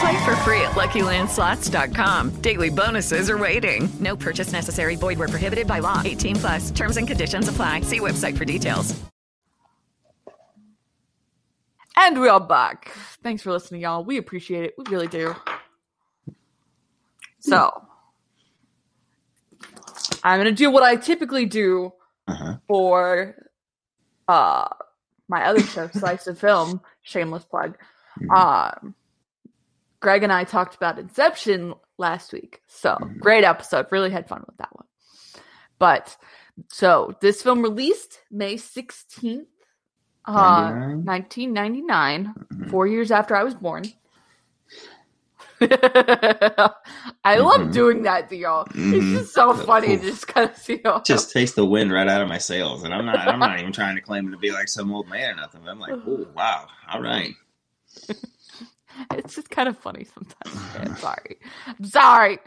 Play for free at LuckyLandSlots.com. Daily bonuses are waiting. No purchase necessary. Void where prohibited by law. 18 plus. Terms and conditions apply. See website for details. And we are back. Thanks for listening, y'all. We appreciate it. We really do. So, I'm gonna do what I typically do Uh-huh. for uh my other show, Slice of Film. Shameless plug. Mm-hmm. Um, Greg and I talked about Inception last week, so great episode. Really had fun with that one. But so this film released May sixteenth, uh, 99? nineteen ninety nine, four years after I was born. I love doing that to y'all. It's Mhm. just so funny to just kind of see y'all. Just takes the wind right out of my sails, and I'm not. I'm not even trying to claim to be like some old man or nothing. I'm like, oh wow, all right. It's just kind of funny sometimes. man. sorry, I'm sorry.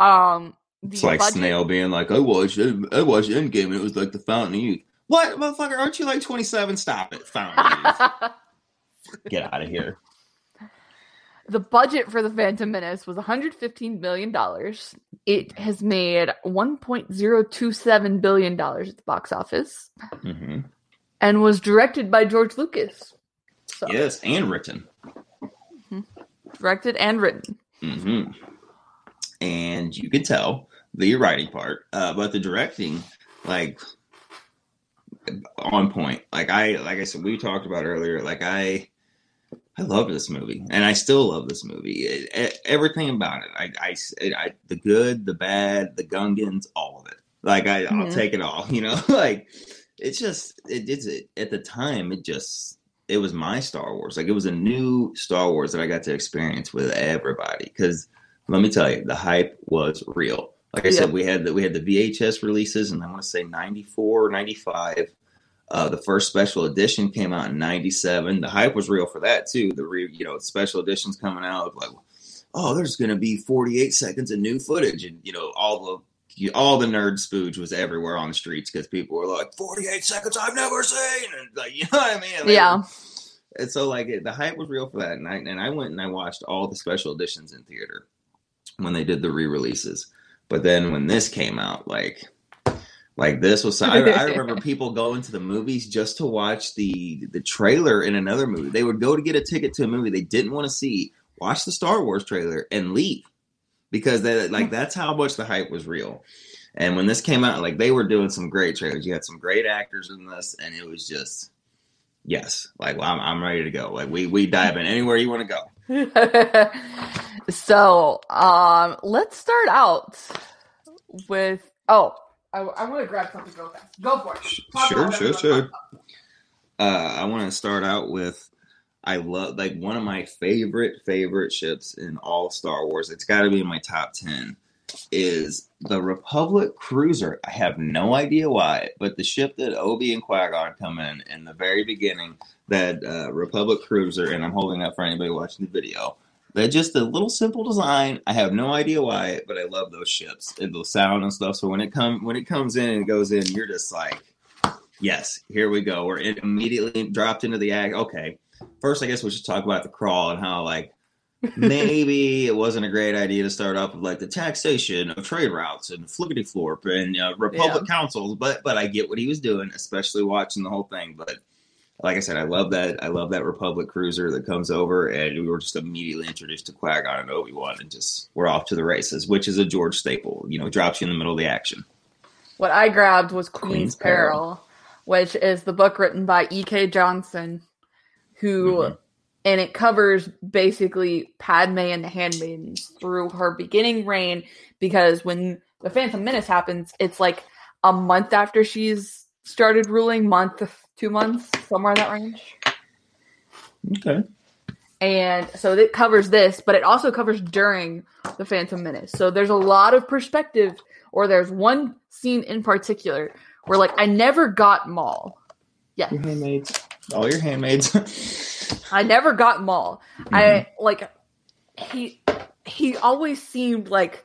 Um, It's like budget- Snail being like, I watched, I watched Endgame, and it was like the Fountain of Youth. What, motherfucker? Aren't you like 27? Stop it, Fountain. Get out of here. The budget for the Phantom Menace was 115 million dollars. It has made 1.027 billion dollars at the box office, hmm and was directed by George Lucas. So Yes, and written. Directed and written. Mm-hmm. And you could tell the writing part, uh, but the directing, like, on point. Like I, like I said, we talked about earlier. Like I, I love this movie, and I still love this movie. It, it- everything about it, I, I, it- I, the good, the bad, the Gungans, all of it. Like I, I'll Mhm. take it all. You know, like it's just, it, it's it, at the time, it just, it was my Star Wars. Like it was a new Star Wars that I got to experience with everybody. Because let me tell you, the hype was real. Like I Yeah. said, we had the, we had the VHS releases, and I want to say 94, 95. Uh, the first special edition came out in '97. The hype was real for that too. The re, you know special editions coming out like, oh, there's going to be 48 seconds of new footage, and you know all the you- all the nerd spooge was everywhere on the streets because people were like 48 seconds I've never seen, and like you know what I mean? They Yeah. were- and so like it, the hype was real for that, and I and I went and I watched all the special editions in theater when they did the re-releases. But then when this came out, like like this was I, I remember people going to the movies just to watch the the trailer in another movie. They would go to get a ticket to a movie they didn't want to see, watch the Star Wars trailer, and leave because they like that's how much the hype was real. And when this came out, like they were doing some great trailers. You had some great actors in this, and it was just yes, like well, I'm I'm ready to go. Like we we dive in anywhere you want to go. so, um, let's start out with. Oh, I, I want to grab something real fast. Go for it. Talk Sure, sure, sure. Uh, I want to start out with I love like one of my favorite favorite ships in all Star Wars. It's got to be in my top ten. Is the Republic cruiser? I have no idea why, but the ship that Obi and Qui Gon come in in the very beginning, that uh, Republic cruiser, and I'm holding up for anybody watching the video. They're just a little simple design. I have no idea why, but I love those ships and the sound and stuff. So when it come when it comes in and goes in, you're just like, yes, here we go. We're immediately dropped into the act. Okay, first I guess we should talk about the crawl and how like maybe it wasn't a great idea to start off with like the taxation of trade routes and flippity florp and uh, Republic councils. But but I get what he was doing, especially watching the whole thing. But like I said, I love that. I love that Republic cruiser that comes over, and we were just immediately introduced to Qui Gon and Obi Wan, and just we're off to the races, which is a George staple. You know, drops you in the middle of the action. What I grabbed was Queen's, Queen's Peril, Peril. which is the book written by E.K. Johnston, who Mm-hmm. and it covers basically Padme and the Handmaidens through her beginning reign. Because when the Phantom Menace happens, it's like a month after she's started ruling, month, two months, somewhere in that range. Okay. And so it covers this, but it also covers during the Phantom Menace. So there's a lot of perspective, or there's one scene in particular where, like, I never got Maul. Yeah. Your handmaids. All your handmaids. I never got Maul. I like he he always seemed like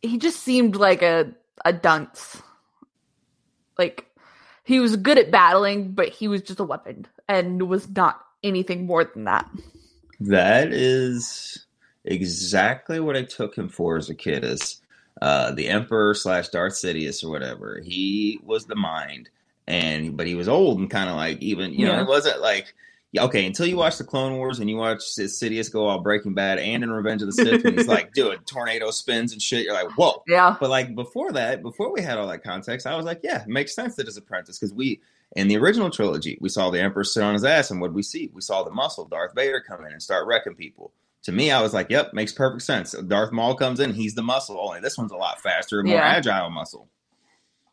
he just seemed like a a dunce. Like he was good at battling, but he was just a weapon and was not anything more than that. That is exactly what I took him for as a kid Is uh, the Emperor slash Darth Sidious or whatever. He was the mind, and but he was old and kind of like even you know it wasn't like yeah, okay until you watch the Clone Wars and you watch Sidious go all Breaking Bad and in Revenge of the Sith and he's like doing tornado spins and shit. You're like whoa, Yeah. But like before that, before we had all that context, I was like yeah, it makes sense that his apprentice because we. In the original trilogy, we saw the Emperor sit on his ass, and what did we see? We saw the muscle, Darth Vader, come in and start wrecking people to me, I was like, "Yep, makes perfect sense." Darth Maul comes in; he's the muscle. Only this one's a lot faster, more Yeah. agile muscle.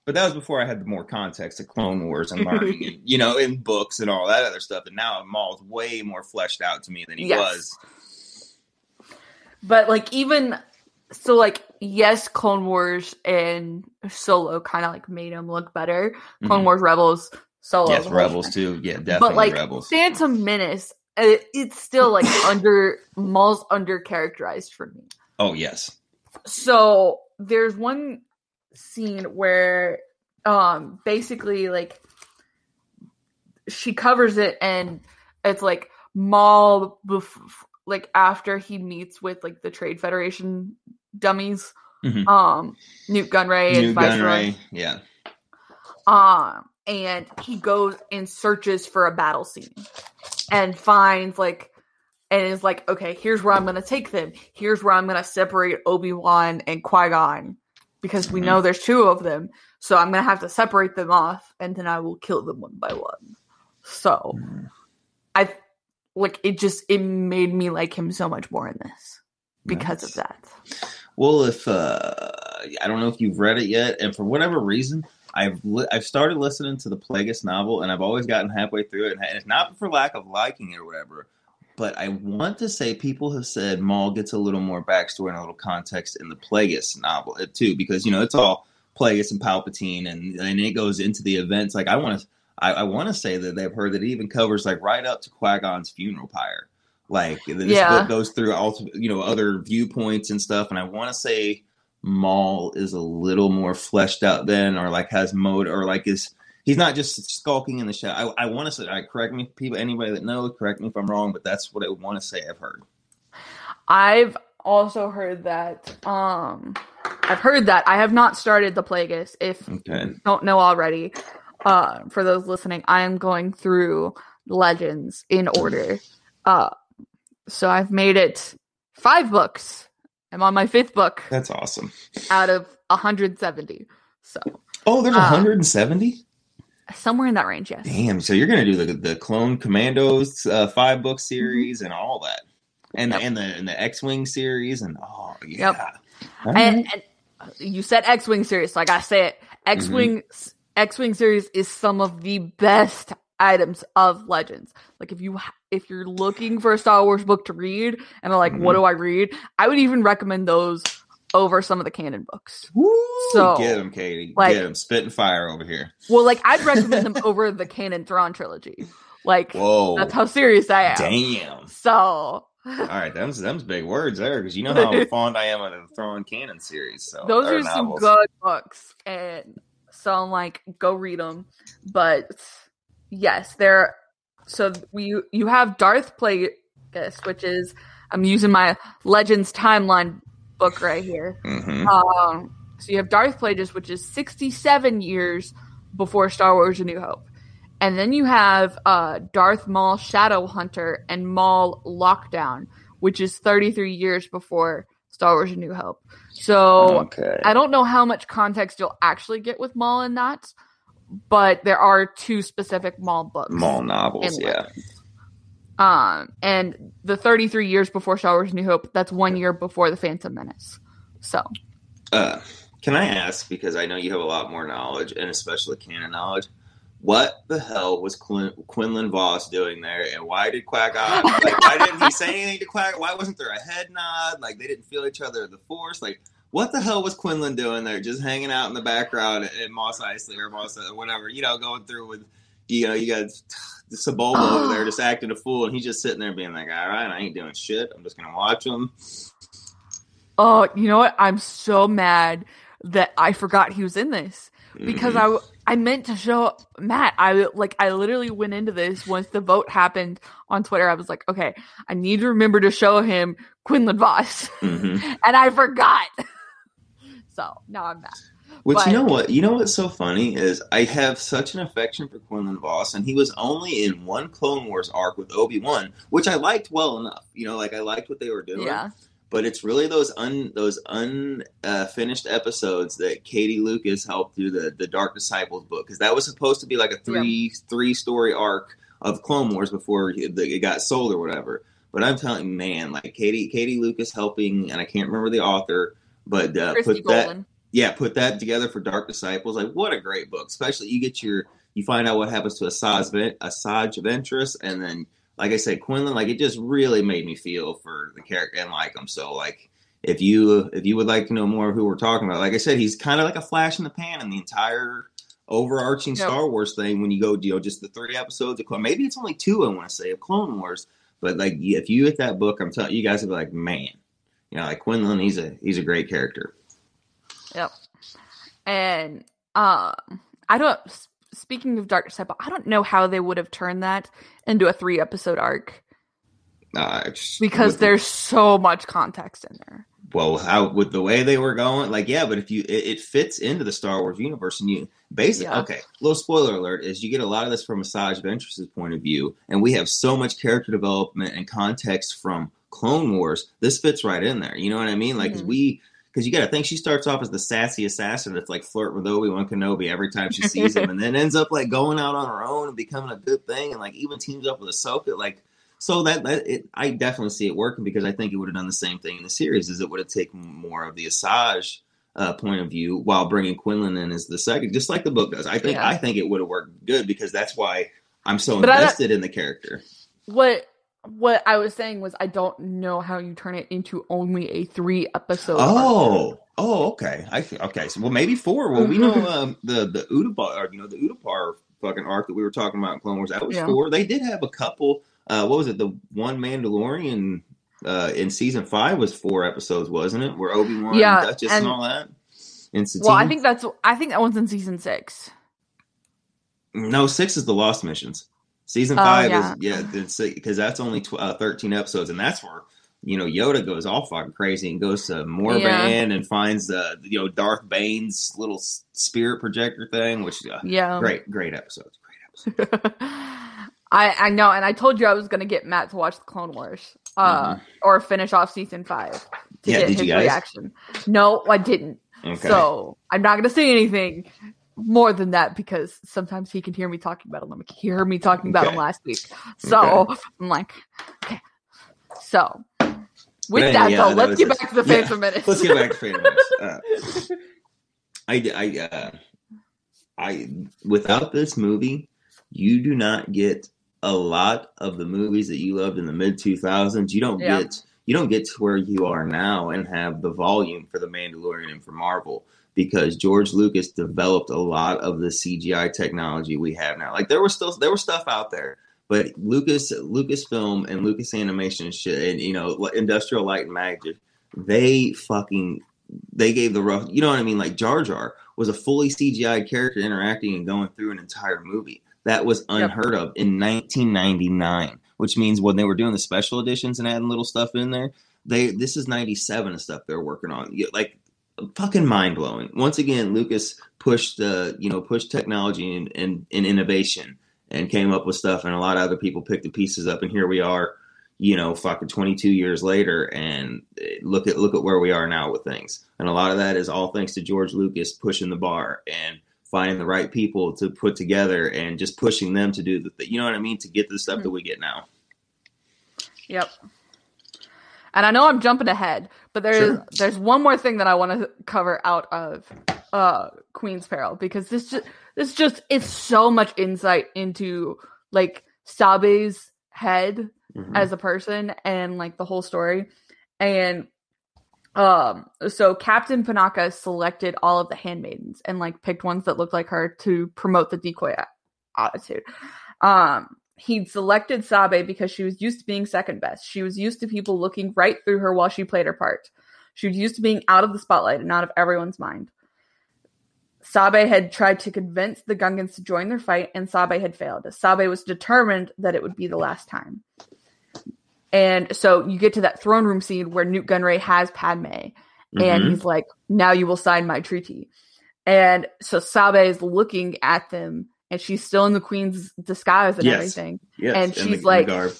But that was before I had the more context of Clone Wars and learning, and, you know, in books and all that other stuff. And now Maul's way more fleshed out to me than he Yes. was. But like even so like yes, Clone Wars and Solo kind of like made him look better. Clone Mhm. Wars Rebels, Solo. yes, Rebels too. Yeah, definitely but like Rebels. Phantom Menace, uh, it's still like under Maul's under characterized for me. Oh yes, So there's one scene where um basically like she covers it and it's like Maul bef- like after he meets with like the Trade Federation dummies Mhm. um Nute Gunray and New Viceroy Gunray. Yeah, um and he goes and searches for a battle scene and finds like and is like okay here's where i'm gonna take them here's where i'm gonna separate obi-wan and qui-gon because we know there's two of them. So i'm gonna have to separate them off and then i will kill them one by one. So i like it just it made me like him so much more in this because of that. Well, if uh, I don't know if you've read it yet, and for whatever reason, I've li- I've started listening to the Plagueis novel, and I've always gotten halfway through it, and it's not for lack of liking it or whatever. But I want to say people have said Maul gets a little more backstory and a little context in the Plagueis novel uh, too, because you know it's all Plagueis and Palpatine, and and it goes into the events. Like I want to, I, I want to say that they've heard that it even covers like right up to Qui Gon's funeral pyre. Like this Yeah. book goes through all you know other viewpoints and stuff, and I want to say Maul is a little more fleshed out then, or like has mode, or like is he's not just skulking in the shadow. I, I want to say, I correct me, people, anybody that knows, correct me if I'm wrong, but that's what I want to say. I've heard. I've also heard that. Um, I've heard that. I have not started the Plagueis. If Okay. you don't know already, uh, for those listening, I am going through Legends in order. Uh, so I've made it five books. I'm on my fifth book That's awesome. out of 170. So Oh, there's Uh, 170. Somewhere in that range, yes. Damn. So you're gonna do the the Clone Commandos uh, five book Mm-hmm. series and all that, and and the and the X Wing series and oh yeah. Yep. And, and you said X Wing series, like I gotta say it. X Wing X Wing series is some of the best items of Legends. Like if you if you're looking for a Star Wars book to read and are like, what do I read? I would even recommend those over some of the canon books. so get him, Katie. like- get him. Spitting fire over here. well, like I'd recommend them over the canon Thrawn trilogy. Like Whoa. that's how serious I am. Damn. So All right, them's them's big words there because you know how fond I am of the Thrawn canon series. So those or are some good books and so i'm like go read them but yes they're so we you have darth plagueis which is i'm using my legends timeline book right here Mhm. um so you have darth plagueis which is 67 years before star wars a new hope and then you have uh darth maul shadow hunter and maul lockdown which is 33 years before star wars a new hope so Okay. I don't know how much context you'll actually get with Maul in that, but there are two specific Maul books. Maul novels, yeah. Um, and the 33 years before Star Wars: New Hope, that's one year before the Phantom Menace. So, Uh, can I ask because I know you have a lot more knowledge and especially canon knowledge. What the hell was Quin- Quinlan Vos doing there, and why did Quack Eye? Like, why didn't he say anything to Quack? Why wasn't there a head nod? Like they didn't feel each other at the Force. Like what the hell was Quinlan doing there, just hanging out in the background at Mos Eisley or Moss or whatever, you know, going through with you know you got Sebulba over there just acting a fool, and he's just sitting there being like, "All right, I ain't doing shit. I'm just gonna watch him." oh, you know what? I'm so mad that I forgot he was in this because I I meant to show Matt. I like I literally went into this once the vote happened on Twitter. I was like, okay, I need to remember to show him Quinlan Vos, Mhm. and I forgot. so now I'm mad. Which But- you know what? You know what's so funny is I have such an affection for Quinlan Vos, and he was only in one Clone Wars arc with Obi Wan, which I liked well enough. You know, like I liked what they were doing. Yeah. But it's really those un those unfinished episodes that Katie Lucas helped do the the Dark Disciples book because that was supposed to be like a three three story arc of Clone Wars before it got sold or whatever. But I'm telling you, man, like Katie Katie Lucas helping, and I can't remember the author, but uh, put that Golden. Yeah, put that together for Dark Disciples. Like, what a great book! Especially you get your, you find out what happens to Asajj, Asajj Ventress, and then, like I said, Quinlan. Like, it just really made me feel for the character and like him. So, like, if you if you would like to know more of who we're talking about, like I said, he's kind of like a flash in the pan in the entire overarching Yep. Star Wars thing. When you go, you know, just the three episodes of Clone, maybe it's only two. I want to say of Clone Wars, but like, if you get that book, I'm telling you guys will be like, man, you know, like Quinlan, he's a he's a great character. Yep. And um, I don't. Speaking of Dark Disciple, I don't know how they would have turned that into a three episode arc Uh, because there's so much context in there. well how with the way they were going like yeah but if you it, it fits into the star wars universe and you basically Yeah. okay little spoiler alert is you get a lot of this from Asajj Ventress's point of view and we have so much character development and context from clone wars this fits right in there you know what i mean like Mhm. we because you got to think she starts off as the sassy assassin that's like flirt with Obi-Wan Kenobi every time she sees him and then ends up like going out on her own and becoming a good thing and like even teams up with Ahsoka like so that, that it, I definitely see it working because I think it would have done the same thing in the series. Is it would have taken more of the Asajj uh, point of view while bringing Quinlan in as the second, just like the book does. I think Yeah. I think it would have worked good because that's why I'm so But invested in the character. What what I was saying was I don't know how you turn it into only a three episode. arc. Oh, oh, okay. I okay. So well, maybe four. Well, we know um, the the Utapau, or, you know, the Utapau fucking arc that we were talking about in Clone Wars. That was Yeah. four. They did have a couple. Uh, what was it? The one Mandalorian uh, in season five was four episodes, wasn't it? Where Obi Wan, Yeah, Duchess, and, and- all that. In Well, I think that's I think that one's in season six. no six is the Lost Missions. Season Oh, five yeah. is yeah, because that's only tw- uh, thirteen episodes, and that's where you know Yoda goes all fucking crazy and goes to Moraband Yeah. and finds the you know Darth Bane's little spirit projector thing, which uh, Yeah. great great episodes. Great episodes. I I know, and I told you I was gonna get Matt to watch the Clone Wars, uh, or finish off season five to Mm-hmm. Yeah, get did his reaction. No, I didn't. Okay. So I'm not gonna say anything more than that because sometimes he can hear me talking about him. He heard me talking about him last week, so Okay. I'm like, okay. So with But that yeah, though, that let's get back to the Yeah, Phantom Menace. Let's get back to Phantom Menace. Uh, I, I, uh, I, without this movie, you do not get a lot of the movies that you loved in the mid 2000s. You don't Yeah. get, you don't get to where you are now and have the volume for the Mandalorian and for Marvel because George Lucas developed a lot of the CGI technology we have now. Like there was still there was stuff out there, but Lucas Lucasfilm and Lucas Animation and shit, and you know Industrial Light and Magic, they fucking they gave the rough. You know what I mean? Like Jar Jar was a fully CGI character interacting and going through an entire movie. That was unheard of in 1999, which means when they were doing the special editions and adding little stuff in there, they this is 97 and stuff they're working on. Like fucking mind blowing. Once again, Lucas pushed uh, you know pushed technology and, and, and innovation and came up with stuff, and a lot of other people picked the pieces up, and here we are, you know, fucking 22 years later, and eh, look at look at where we are now with things, and a lot of that is all thanks to George Lucas pushing the bar and finding the right people to put together and just pushing them to do the, th- you know what I mean, to get the stuff that we get now. Yep. And I know I'm jumping ahead, but there's Sure. there's one more thing that I want to cover out of uh Queen's Peril because this just this just it's so much insight into like Sabe's head Mhm. as a person and like the whole story. And um so Captain Panaka selected all of the handmaidens and like picked ones that looked like her to promote the decoy attitude. Um he'd selected Sabe because she was used to being second best. She was used to people looking right through her while she played her part. She was used to being out of the spotlight and out of everyone's mind. Sabe had tried to convince the Gungans to join their fight, and Sabe had failed. Sabe was determined that it would be the last time. And so you get to that throne room scene where Nute Gunray has Padme, and Mhm. he's like, "Now you will sign my treaty." And so Sabe is looking at them, and she's still in the queen's disguise and Yes. everything. Yes, and the- she's the like, garb.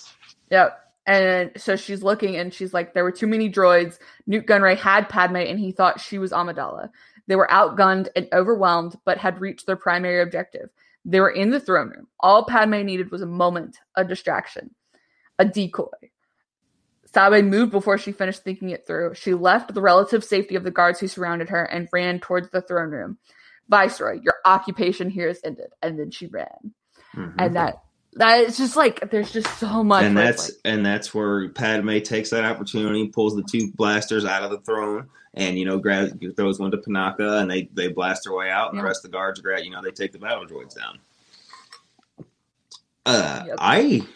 Yep. And so she's looking and she's like, there were too many droids. Nute Gunray had Padme and he thought she was Amidala. They were outgunned and overwhelmed, but had reached their primary objective. They were in the throne room. All Padme needed was a moment, a distraction, a decoy. Sabe moved before she finished thinking it through. She left the relative safety of the guards who surrounded her and ran towards the throne room. Viceroy, your occupation here is ended. And then she ran. Mhm. And that that is just like there's just so much. and that's and that's where Padme takes that opportunity, pulls the two blasters out of the throne, and you know grabs throws one to Panaka, and they they blast their way out, and Yeah. the rest of the guards grab you know they take the battle droids down. Uh, Yep. I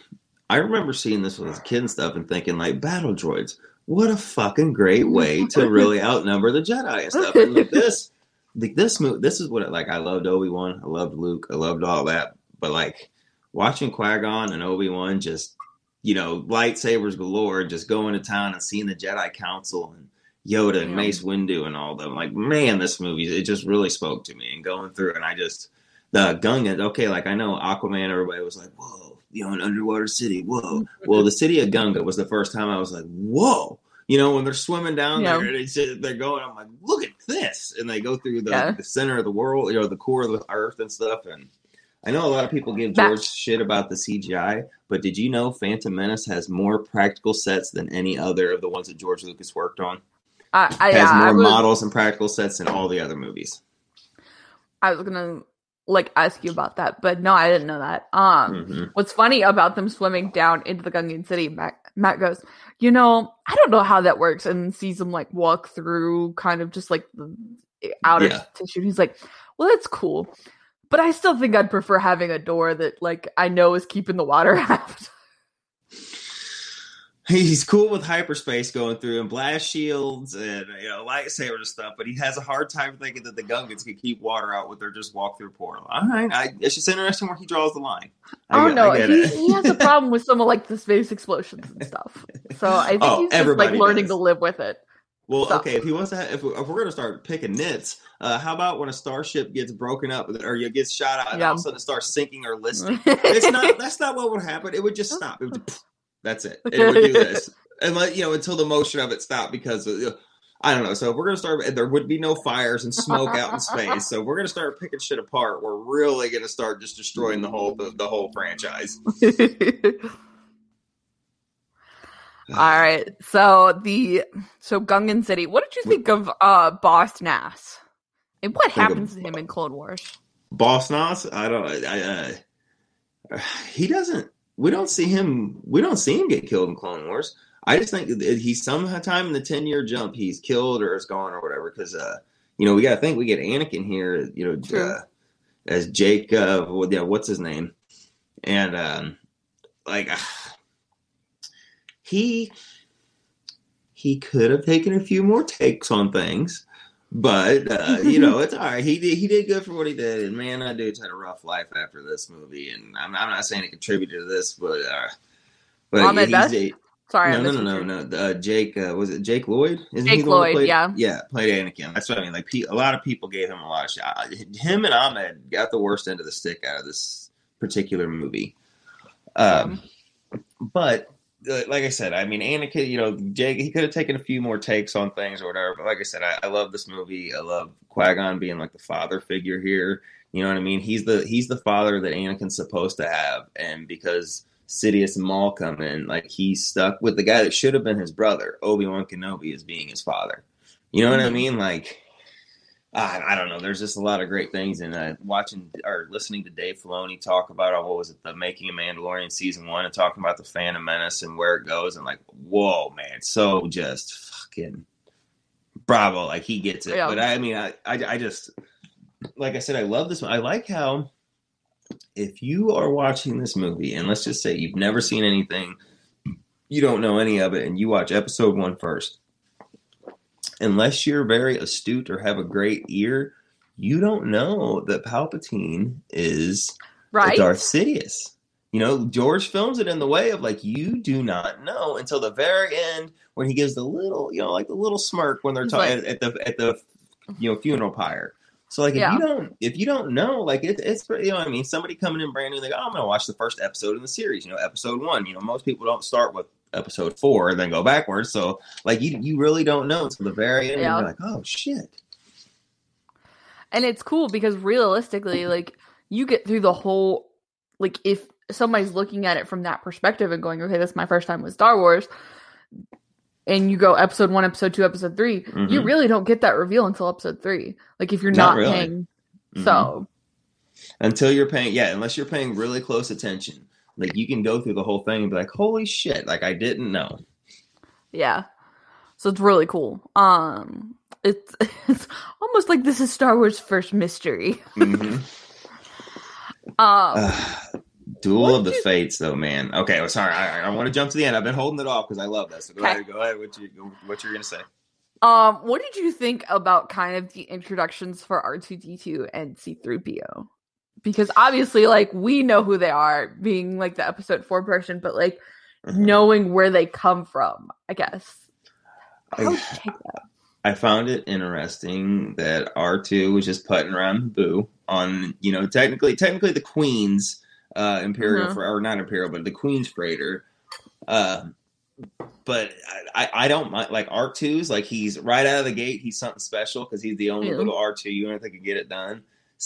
I remember seeing this with a kid and stuff, and thinking like battle droids, what a fucking great way to really outnumber the Jedi and stuff. And like this, like this movie, this is what it, like I loved Obi Wan, I loved Luke, I loved all that, but like watching Qui Gon and Obi Wan just you know lightsabers galore, just going to town and seeing the Jedi Council and Yoda and Mace Windu and all them. Like man, this movie it just really spoke to me and going through, and I just the Gungan. Okay, like I know Aquaman, everybody was like, whoa, you know, an underwater city, whoa. well, the city of Gunga was the first time I was like, whoa. You know, when they're swimming down Yeah. there, they they're going. I'm like, look at this, and they go through the, Yeah. the center of the world, you know, the core of the earth and stuff. And I know a lot of people give That- George shit about the CGI, but did you know Phantom Menace has more practical sets than any other of the ones that George Lucas worked on? I, I, has yeah, I more was, models and practical sets than all the other movies. I was gonna like ask you about that, but no, I didn't know that. Um, Mhm. what's funny about them swimming down into the Gungan city? Matt, Matt goes, you know, I don't know how that works, and sees him like walk through kind of just like the eh, outer Yeah. tissue. He's like, well, that's cool, but I still think I'd prefer having a door that like I know is keeping the water out. He's cool with hyperspace going through and blast shields and you know lightsabers and stuff, but he has a hard time thinking that the Gungans can keep water out with their just walk through portal. All right, I, it's just interesting where he draws the line. I oh get- no, I he, he has a problem with some of like the space explosions and stuff. So I think Oh, he's just like learning does. to live with it. Well, okay, if he wants to, have, if we're going to start picking nits, uh, how about when a starship gets broken up or you gets shot out and Yeah. all of a sudden it starts sinking or listing? it's not. That's not what would happen. It would just stop. It would. Just, that's it. It would do this, and like you know, until the motion of it stopped because of, I don't know. So if we're going to start, there would be no fires and smoke out in space. So if we're going to start picking shit apart. We're really going to start just destroying the whole the, the whole franchise. All right. So the so Gungan City. What did you think of uh Boss Nass? And what happens to him in Clone Wars? Boss Nass? I don't. I, uh, he doesn't. We don't see him. We don't see him get killed in Clone Wars. I just think that he's sometime in the ten year jump he's killed or is gone or whatever. Because uh, you know we got to think we get Anakin here. You know, uh, as Jake. Uh, yeah, what's his name? And um, like he he could have taken a few more takes on things. But uh, you know, it's all right. He did he did good for what he did, and man, that dude's had a rough life after this movie. And I'm, I'm not saying he contributed to this, but uh, but Ahmed he's a- Sorry, no, no, no, no, no. Uh, Jake uh, was it Jake Lloyd? Isn't Jake he the one that Lloyd, played- yeah. yeah, played Anakin. That's what I mean. Like a lot of people gave him a lot of shit. Him and Ahmed got the worst end of the stick out of this particular movie. Um, but uh, like I said, I mean, Anakin, you know, Jake, he could have taken a few more takes on things or whatever. But like I said, I, I love this movie. I love Qui Gon being like the father figure here. You know what I mean? He's the he's the father that Anakin's supposed to have, and because Sidious and Maul come in, like he's stuck with the guy that should have been his brother, Obi Wan Kenobi, as being his father. You know what I Mm-hmm. mean? Like, I, I don't know. There's just a lot of great things, and uh, watching or listening to Dave Filoni talk about uh, what was it, the making of Mandalorian season one, and talking about the Phantom Menace and where it goes, and like, whoa, man, so just fucking bravo, like he gets it. Yeah. But I mean, I, I, I just like I said, I love this one. I like how if you are watching this movie, and let's just say you've never seen anything, you don't know any of it, and you watch episode one first, unless you're very astute or have a great ear, you don't know that Palpatine is Right? Darth Sidious. You know, George films it in the way of like you do not know until the very end when he gives the little, you know, like the little smirk when they're talking like- at the at the you know funeral pyre. So like if Yeah. you don't if you don't know like it, it's you know I mean somebody coming in brand new they go oh, I'm gonna watch the first episode in the series you know episode one you know most people don't start with episode four and then go backwards so like you you really don't know until the very end Yeah. and you're like oh shit and it's cool because realistically like you get through the whole like if somebody's looking at it from that perspective and going okay this is my first time with star wars and you go episode one episode two episode 3 you Mhm. really don't get that reveal until episode three like if you're Not not, really. paying Mhm. so until you're paying yeah unless you're paying really close attention like you can go through the whole thing and be like holy shit like I didn't know yeah so it's really cool um it's it's almost like this is star wars first mystery Mhm. um Duel of the you- Fates, though, man. Okay, well, sorry, I, I want to jump to the end. I've been holding it off because I love that. So go Okay. ahead, go ahead. What you what you're gonna say? Um, what did you think about kind of the introductions for R2D2 and C3PO? Because obviously, like, we know who they are, being like the episode four person, but like Mm-hmm. knowing where they come from, I guess. How would you I. I found it interesting that R two was just putting around Boo on you know technically technically the Queen's uh, Imperial Mhm. fr- or not Imperial, but the Queen's freighter. Uh, but I, I don't mind like R 2's like he's right out of the gate. He's something special because he's the only little R two unit that can get it done.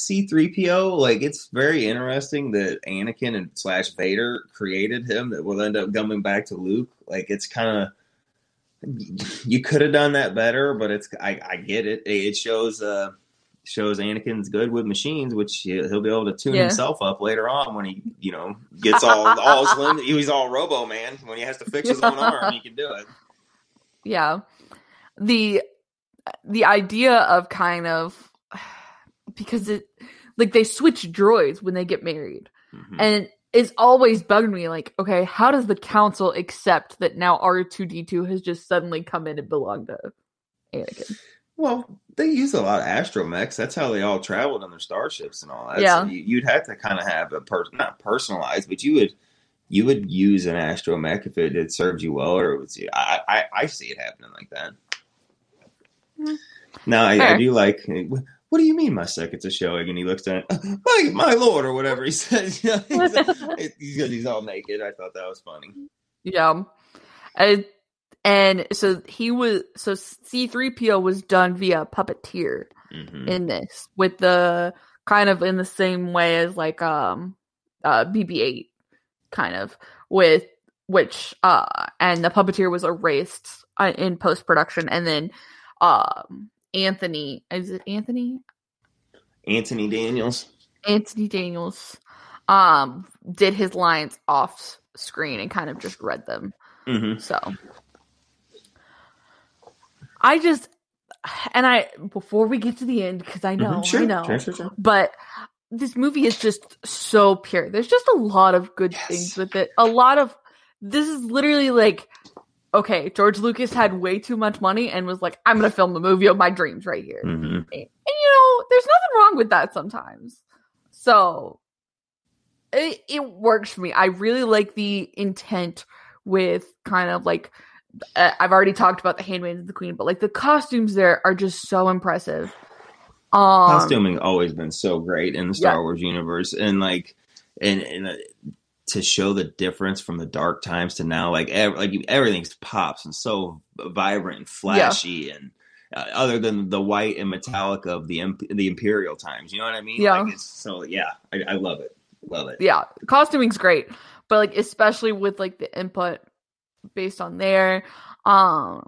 C3PO, like it's very interesting that Anakin and slash Vader created him that will end up coming back to Luke. Like it's kind of you could have done that better, but it's I, I get it. It shows uh shows Anakin's good with machines, which he- he'll be able to tune Yeah. himself up later on when he you know gets all all slim. He's all Robo Man when he has to fix his own arm. He can do it. Yeah. The the idea of kind of because it like they switch droids when they get married. Mhm. And it's always bugged me like, okay, how does the council accept that now R2D2 has just suddenly come in and belonged to Anakin? Well, they use a lot of astromechs. That's how they all traveled on their starships and all that. Yeah. So you, you'd have to kind of have a person, not personalized, but you would you would use an astromech if it had served you well, or it was. I I, I see it happening like that. Mm. Now I, I do like. What do you mean, my seconds are showing? And he looks at, my my lord, or whatever he says. He's, he's, all naked. I thought that was funny. Yeah. And, and so he was so C3PO was done via puppeteer Mhm. in this with the kind of in the same way as like um uh BB8 kind of with which uh and the puppeteer was erased uh, in post production and then um Anthony is it Anthony Anthony Daniels. Anthony Daniels um did his lines off screen and kind of just read them. Mhm. So I just and I before we get to the end because I know Mhm. Sure, I know sure, sure, but this movie is just so pure. There's just a lot of good things with it. A lot of this is literally like okay, George Lucas had way too much money and was like, I'm gonna film the movie of my dreams right here. Mhm. And, and, you know, there's nothing wrong with that sometimes. So it, it works for me. I really like the intent with kind of like uh, I've already talked about the Handmaid of the Queen, but like the costumes there are just so impressive. Um, costuming always been so great in the Star Yeah. Wars universe, and like, and and uh, to show the difference from the dark times to now, like ev- like everything pops and so vibrant and flashy, and uh, other than the white and metallic of the imp- the Imperial times, you know what I mean? Yeah. Like it's, so yeah, I, I love it, love it. yeah, costuming's great. but like especially with like the input based on there, um,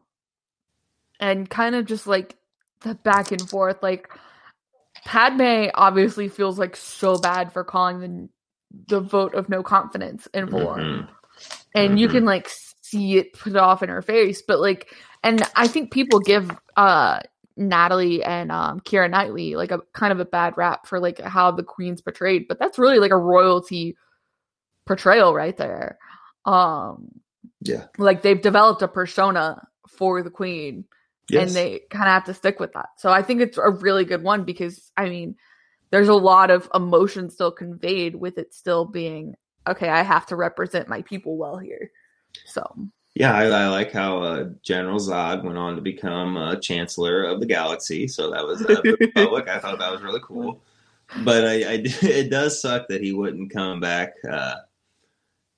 and kind of just like the back and forth. Like Padme obviously feels like so bad for calling the the vote of no confidence in Valor, Mhm. and you can like see it put off in her face. But like, and I think people give uh Natalie and um Keira Knightley like a kind of a bad rap for like how the queen's portrayed, but that's really like a royalty portrayal right there. Um Yeah. like they've developed a persona for the queen Yes. and they kind of have to stick with that. So I think it's a really good one because I mean there's a lot of emotion still conveyed with it still being okay, I have to represent my people well here. So Yeah, I, I like how uh, General Zod went on to become uh, Chancellor of the Galaxy. So that was uh, the Republic. I thought that was really cool. But I, I, it does suck that he wouldn't come back. Uh,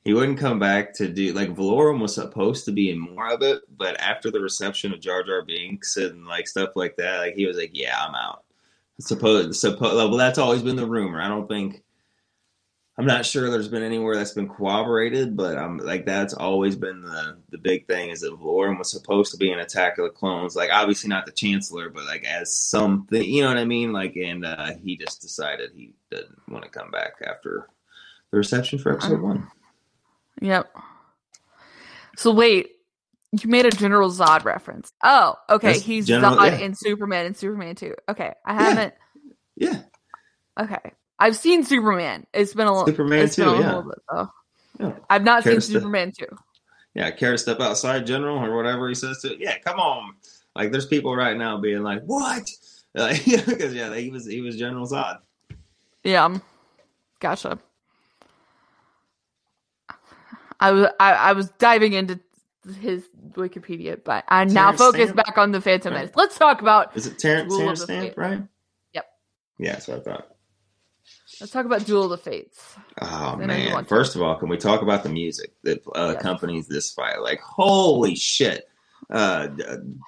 he wouldn't come back to do like Valorum was supposed to be in more of it, but after the reception of Jar Jar Binks and like stuff like that, like he was like, "Yeah, I'm out." Suppose, suppose. Well, that's always been the rumor. I don't think. I'm not sure there's been anywhere that's been corroborated, but I'm like that's always been the the big thing is that Valorum was supposed to be an Attack of the Clones, like obviously not the Chancellor, but like as something, you know what I mean? Like, and uh, he just decided he didn't want to come back after the reception for episode one. Yep. So wait, you made a General Zod reference. Oh, okay. That's He's General- Zod yeah. in Superman and Superman 2. Okay. I haven't Yeah. Okay. I've seen Superman. It's been a little Superman it's been a 2, yeah. bit. Yeah. I've not Care seen step- Superman 2. Yeah, care to step outside, General, or whatever he says to. Yeah, come on. Like, there's people right now being like, "What?" Like, because yeah, he was he was General Zod. Yeah. Gotcha. I was I, I was diving into his Wikipedia, but I'm now focused Stamp? back on the Phantom Right. Menace. Let's talk about Is it Terence, Terence Stamp, right? Yep. Yeah, that's what I thought. Let's talk about Duel of the Fates. Oh I man! First of all, can we talk about the music that uh, accompanies this fight? Like, holy shit! Uh,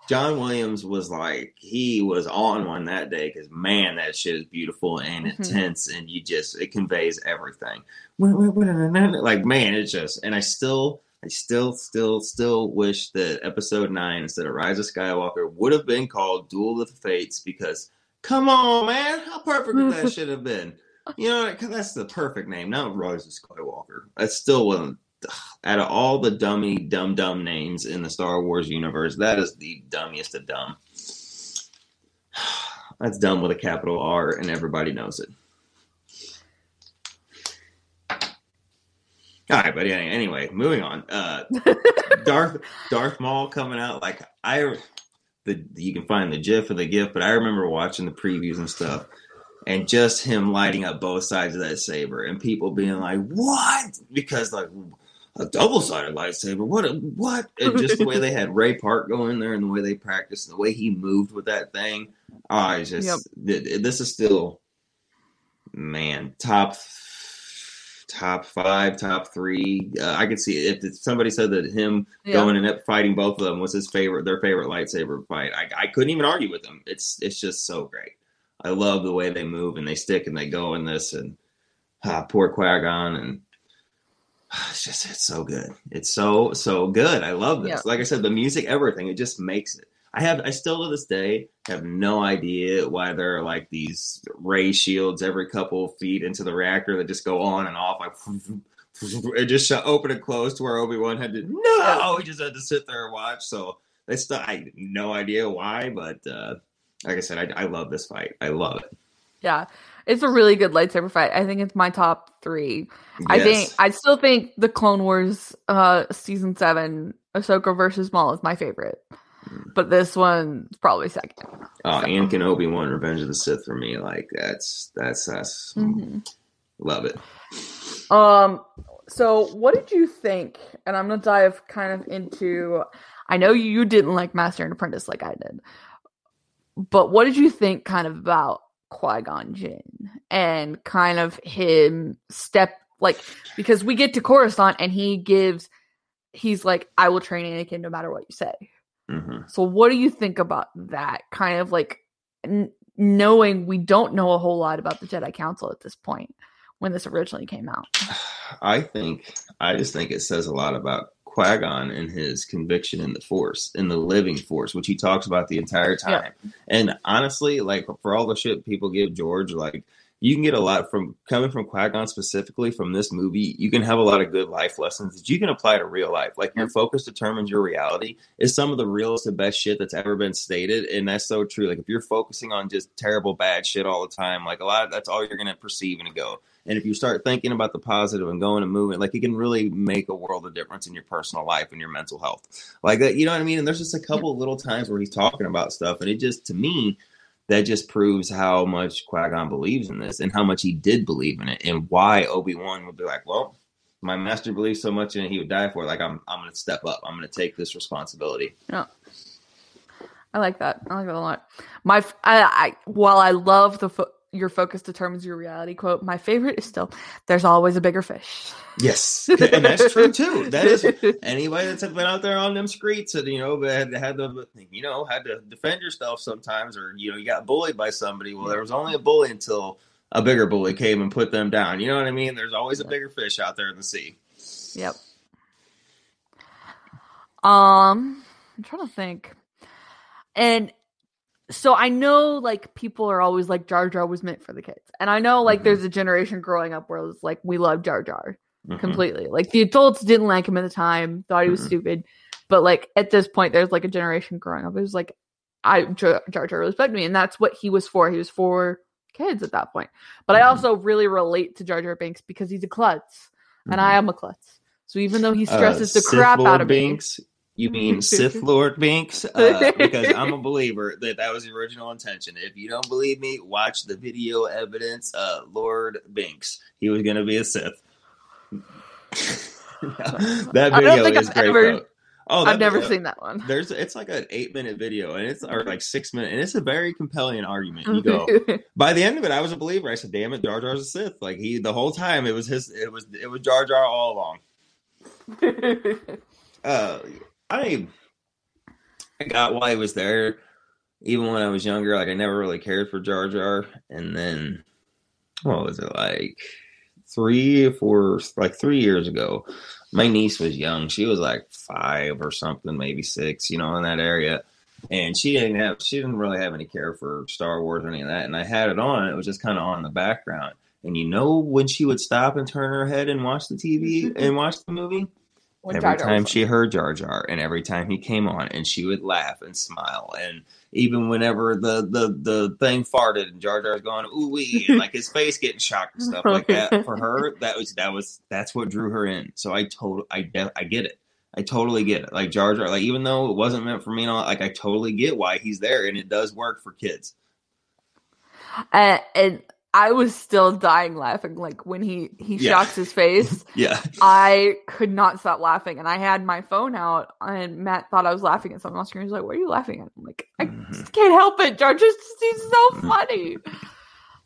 John Williams was like he was on one that day because man, that shit is beautiful and Mhm. intense, and you just it conveys everything. Like man, it's just, and I still, I still, still, still wish that Episode Nine instead of Rise of Skywalker would have been called Duel of the Fates because come on, man, how perfect would that should have been? You know, because that's the perfect name, not Rise of Skywalker. That's still one out of all the dummy, dumb, dumb names in the Star Wars universe. That is the dummiest of dumb. That's dumb with a capital R, and everybody knows it. All right, but any- anyway, moving on. Uh, Darth Darth Maul coming out like I, the you can find the GIF or the GIF, but I remember watching the previews and stuff, and just him lighting up both sides of that saber, and people being like, "What?" Because like a double sided lightsaber, what? A, what? And just the way they had Ray Park go in there, and the way they practiced, and the way he moved with that thing. Oh, it's just th- this is still man top top five, top three. Uh, I could see if somebody said that him Yeah. going and up fighting both of them was his favorite, their favorite lightsaber fight. I, I couldn't even argue with them. It's it's just so great. I love the way they move and they stick and they go in this and uh, poor Qui-Gon and it's just it's so good. It's so so good. I love this. Yeah. Like I said, the music, everything, it just makes it. I have I still to this day have no idea why there are like these ray shields every couple of feet into the reactor that just go on and off like it just shut open and closed to where Obi Wan had to no, he just had to sit there and watch. So they still I have no idea why, but uh, like I said, I, I love this fight. I love it. Yeah. It's a really good lightsaber fight. I think it's my top three. I think I still think the Clone Wars uh season seven Ahsoka versus Maul is my favorite. But this one's probably second. Uh, Anakin Obi Wan Revenge of the Sith for me, like that's that's that's Mhm. love it. Um so what did you think? And I'm gonna dive kind of into I know you didn't like Master and Apprentice like I did. But what did you think kind of about Qui-Gon Jinn and kind of him step like because we get to Coruscant and he gives he's like, I will train Anakin no matter what you say. Hmm So what do you think about that? Kind of like n- knowing we don't know a whole lot about the Jedi Council at this point when this originally came out. I think I just think it says a lot about Qui-Gon and his conviction in the Force, in the living Force, which he talks about the entire time. Yeah. And honestly, like for all the shit people give George, like you can get a lot from coming from Qui-Gon specifically from this movie. You can have a lot of good life lessons that you can apply to real life. Like your mm-hmm. focus determines your reality is some of the realest and best shit that's ever been stated, and that's so true. Like if you're focusing on just terrible bad shit all the time, like a lot of that's all you're gonna perceive and go. And if you start thinking about the positive and going and moving, like it can really make a world of difference in your personal life and your mental health. Like that, you know what I mean? And there's just a couple little times where he's talking about stuff, and it just to me that just proves how much Qui Gon believes in this and how much he did believe in it, and why Obi Wan would be like, "Well, my master believes so much in it, he would die for it. Like, I'm, I'm to step up. I'm to take this responsibility." Yeah, I like that. I like that a lot. My, I, I while I love the your focus determines your reality quote. My favorite is still "There's always a bigger fish." Yes, and that's true too. That is anybody that's been out there on them streets and you know had had to you know had to defend yourself sometimes, or you know you got bullied by somebody. Well, there was only a bully until a bigger bully came and put them down. You know what I mean? There's always a bigger fish out there in the sea. Yep. Um, I'm trying to think, and so I know like people are always like Jar Jar was meant for the kids. And I know like mm-hmm. there's a generation growing up where it was like we love Jar Jar mm-hmm. completely. Like the adults didn't like him at the time, thought he was mm-hmm. stupid. But like at this point there's like a generation growing up. Was like I Jar Jar respected me and that's what he was for. He was for kids at that point. But I mm-hmm. also really relate to Jar Jar Binks because he's a klutz and I mm-hmm. am a klutz. So even though he uh, stresses uh, the crap out of Binks, me, you mean Sith Lord Binks? Uh, because I'm a believer that that was the original intention. If you don't believe me, watch the video evidence. Uh, Lord Binks, he was going to be a Sith. that video is I've great. Ever, oh, I've never seen that one. There's it's like an eight minute video, and it's or like six minutes, and it's a very compelling argument. You go by the end of it, I was a believer. I said, "Damn it, Jar Jar's a Sith." Like he, the whole time, it was his. It was it was Jar Jar all along. uh, I I got why he was there. Even when I was younger, like I never really cared for Jar Jar. And then what was it like three or four like three years ago? My niece was young. She was like five or something, maybe six, you know, in that area. And she didn't have she didn't really have any care for Star Wars or any of that. And I had it on, it was just kind of on the background. And you know when she would stop and turn her head and watch the TV and watch the movie? When every time she heard Jar Jar, and every time he came on, and she would laugh and smile, and even whenever the the the thing farted and Jar Jar's going ooh wee, and like his face getting shocked and stuff like that. For her, that was that was that's what drew her in. So I told I I get it. I totally get it. Like Jar Jar, like even though it wasn't meant for me, and all, like I totally get why he's there, and it does work for kids. Uh, and I was still dying laughing. Like when he he yeah. shocks his face. yeah. I could not stop laughing, and I had my phone out, and Matt thought I was laughing at something on screen. He's like, "What are you laughing at?" I'm like, "I mm-hmm. just can't help it. George just he's so mm-hmm. funny."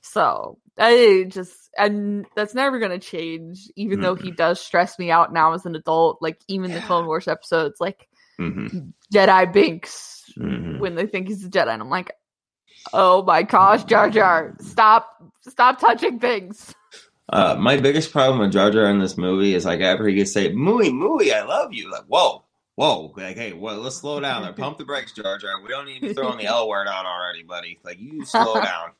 so I just and that's never gonna change. Even mm-hmm. though he mm-hmm. does stress me out now as an adult. Like even yeah. the Clone Wars episodes, like mm-hmm. Jedi Binks mm-hmm. when they think he's a Jedi, and I'm like, Oh my gosh, Jar Jar, stop, stop touching things. Uh, my biggest problem with Jar Jar in this movie is like after he gets say "Mooey, Mooey, I love you," like whoa, whoa, like hey, well, let's slow down there. Pump the brakes, Jar Jar. We don't need to be throwing the L word out already, buddy. Like you slow down.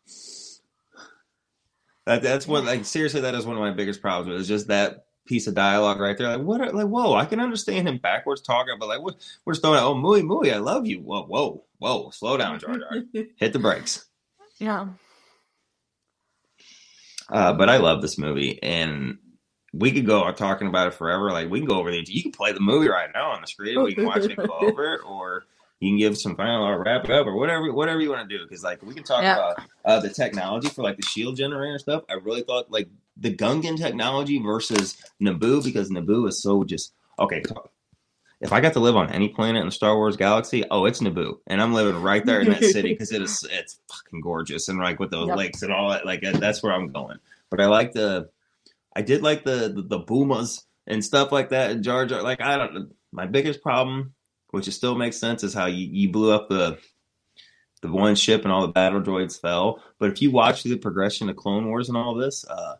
That, that's what like seriously, that is one of my biggest problems. With, is just that piece of dialogue right there. Like what? Are, like whoa, I can understand him backwards talking, but like what? We're just throwing out, oh Mooey, Mooey, I love you. Whoa, whoa, whoa, slow down, Jar Jar. Hit the brakes. Yeah. Uh, but I love this movie, and we could go on talking about it forever. Like we can go over the. You can play the movie right now on the screen. We can watch it, go over it, or you can give some final or wrap it up, or whatever, whatever you want to do. Because like we can talk yeah. about uh, the technology for like the shield generator stuff. I really thought like the Gungan technology versus Naboo, because Naboo is so just okay. If I got to live on any planet in the Star Wars galaxy, oh, it's Naboo, and I'm living right there in that city because it is it's fucking gorgeous and like with those yep. lakes and all that. Like that's where I'm going. But I like the, I did like the the, the boomas and stuff like that. And Jar Jar, like I don't. My biggest problem, which it still makes sense, is how you, you blew up the the one ship and all the battle droids fell. But if you watch the progression of Clone Wars and all this, uh,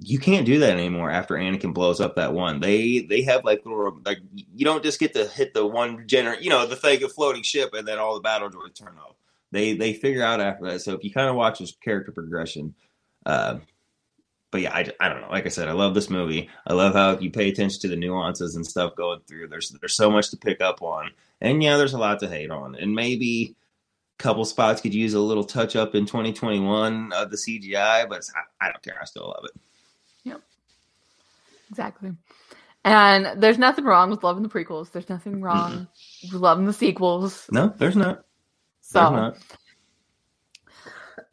you can't do that anymore after Anakin blows up that one. They they have like little like you don't just get to hit the one gener you know the thing of floating ship and then all the battle droids turn off. They they figure out after that. So if you kind of watch his character progression, uh, but yeah, I, I don't know. Like I said, I love this movie. I love how you pay attention to the nuances and stuff going through. There's there's so much to pick up on, and yeah, there's a lot to hate on, and maybe a couple spots could use a little touch up in 2021 of the CGI, but I, I don't care. I still love it. Exactly. And there's nothing wrong with loving the prequels. There's nothing wrong with loving the sequels. No, there's not. So, There's not.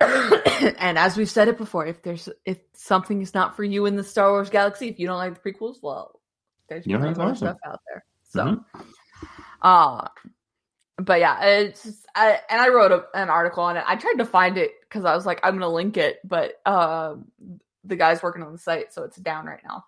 and as we've said it before, if there's if something is not for you in the Star Wars galaxy, if you don't like the prequels, well, there's You don't plenty have to more watch stuff out there. So, Mhm. uh, but yeah, it's just, I, and I wrote a, an article on it. I tried to find it because I was like, I'm gonna link it, but uh, the guy's working on the site, so it's down right now.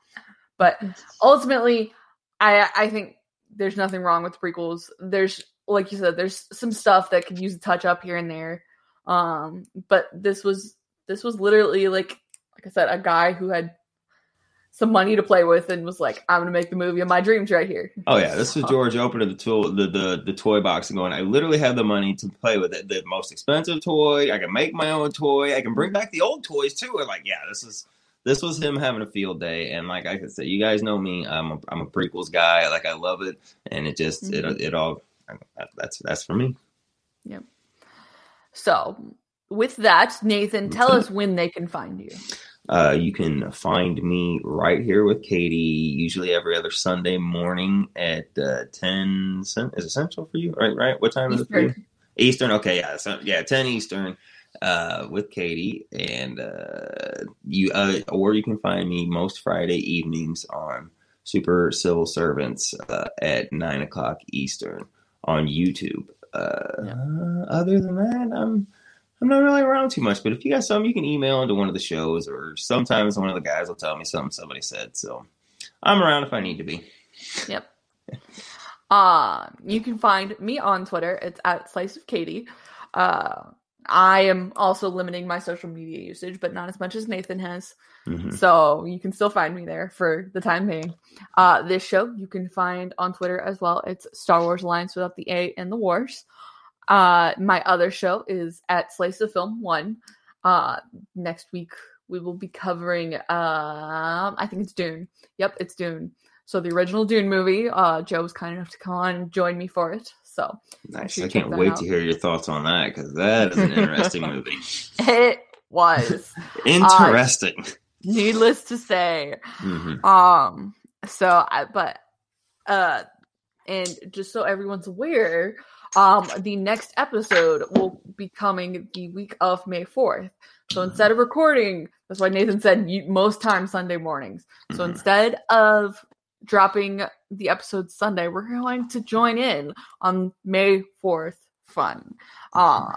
But ultimately, I I think there's nothing wrong with the prequels. There's like you said, there's some stuff that could use a touch up here and there. Um, but this was this was literally like like I said, a guy who had some money to play with and was like, I'm gonna make the movie of my dreams right here. Oh yeah, this was George opening the tool, the, the the toy box and going. I literally have the money to play with it. The most expensive toy. I can make my own toy. I can bring back the old toys too. And like, yeah, this is this was him having a field day. And like I could say, you guys know me. I'm a, I'm a prequels guy. Like I love it, and it just Mhm. it it all that's that's for me. Yep. So with that, Nathan, tell us when they can find you. Uh, you can find me right here with Katie, usually every other Sunday morning at uh, ten. Is it central for you? Right, right. What time is it for you? Eastern. Eastern. Okay, yeah, so, yeah, ten Eastern. Uh, with Katie, and uh, you, uh, or you can find me most Friday evenings on Super Civil Servants uh, at nine o'clock Eastern on YouTube. Uh, Other than that, I'm I'm not really around too much, but if you got something, you can email into one of the shows, or sometimes one of the guys will tell me something somebody said. So I'm around if I need to be. Yep. Uh, you can find me on Twitter. It's at Slice of Katie. Uh, I am also limiting my social media usage, but not as much as Nathan has. Mhm. So you can still find me there for the time being. Uh, this show you can find on Twitter as well. It's Star Wars Alliance without the A and the Wars. Uh, my other show is at Slice of Film One. Uh, next week we will be covering. Um, I think it's Dune. Yep, it's Dune. So the original Dune movie. Uh, Joe was kind enough to come on and join me for it. So Nice. sure I can't wait out. to hear your thoughts on that because that is an interesting movie. It was Interesting. Uh, needless to say. Mhm. Um. So, I, but, uh, and just so everyone's aware, um, the next episode will be coming the week of May fourth. So instead of recording, that's why Nathan said most times Sunday mornings. So Mhm. instead of dropping the episode Sunday, we're going to join in on May fourth fun. Uh,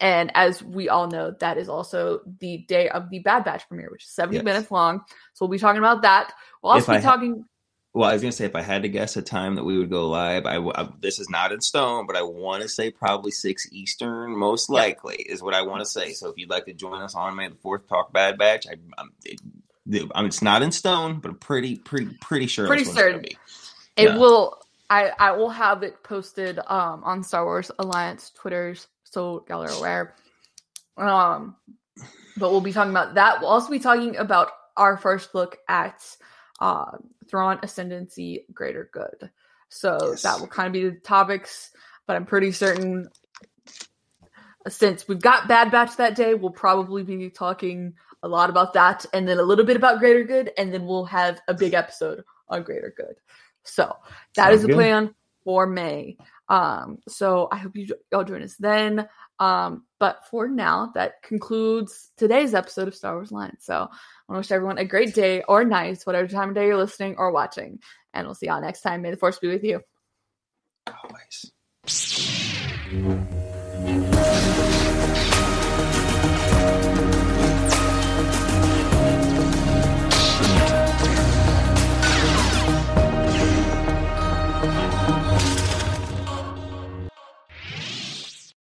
and as we all know, that is also the day of the Bad Batch premiere, which is 70 Yes. minutes long. So we'll be talking about that. We'll also If be I ha- talking. Well, I was gonna say if I had to guess a time that we would go live, I this is not in stone, but I want to say probably six Eastern, most likely is what I want to say. So if you'd like to join us on May the Fourth, talk Bad Batch, I, I'm, it, I mean, it's not in stone, but I'm pretty, pretty, pretty sure. Pretty that's when it's certain. be. It Yeah. will. I I will have it posted um on Star Wars Alliance Twitters, so y'all are aware. Um, but we'll be talking about that. We'll also be talking about our first look at uh Thrawn Ascendancy Greater Good. So that will kind of be the topics, but I'm pretty certain since we've got Bad Batch that day, we'll probably be talking a lot about that and then a little bit about Greater Good, and then we'll have a big episode on Greater Good. So that is Sounds the good. plan for May. Um, so I hope you all join us then. Um, but for now, that concludes today's episode of Star Wars line So I want to wish everyone a great day or night, whatever time of day you're listening or watching. And we'll see y'all next time. May the force be with you. Always.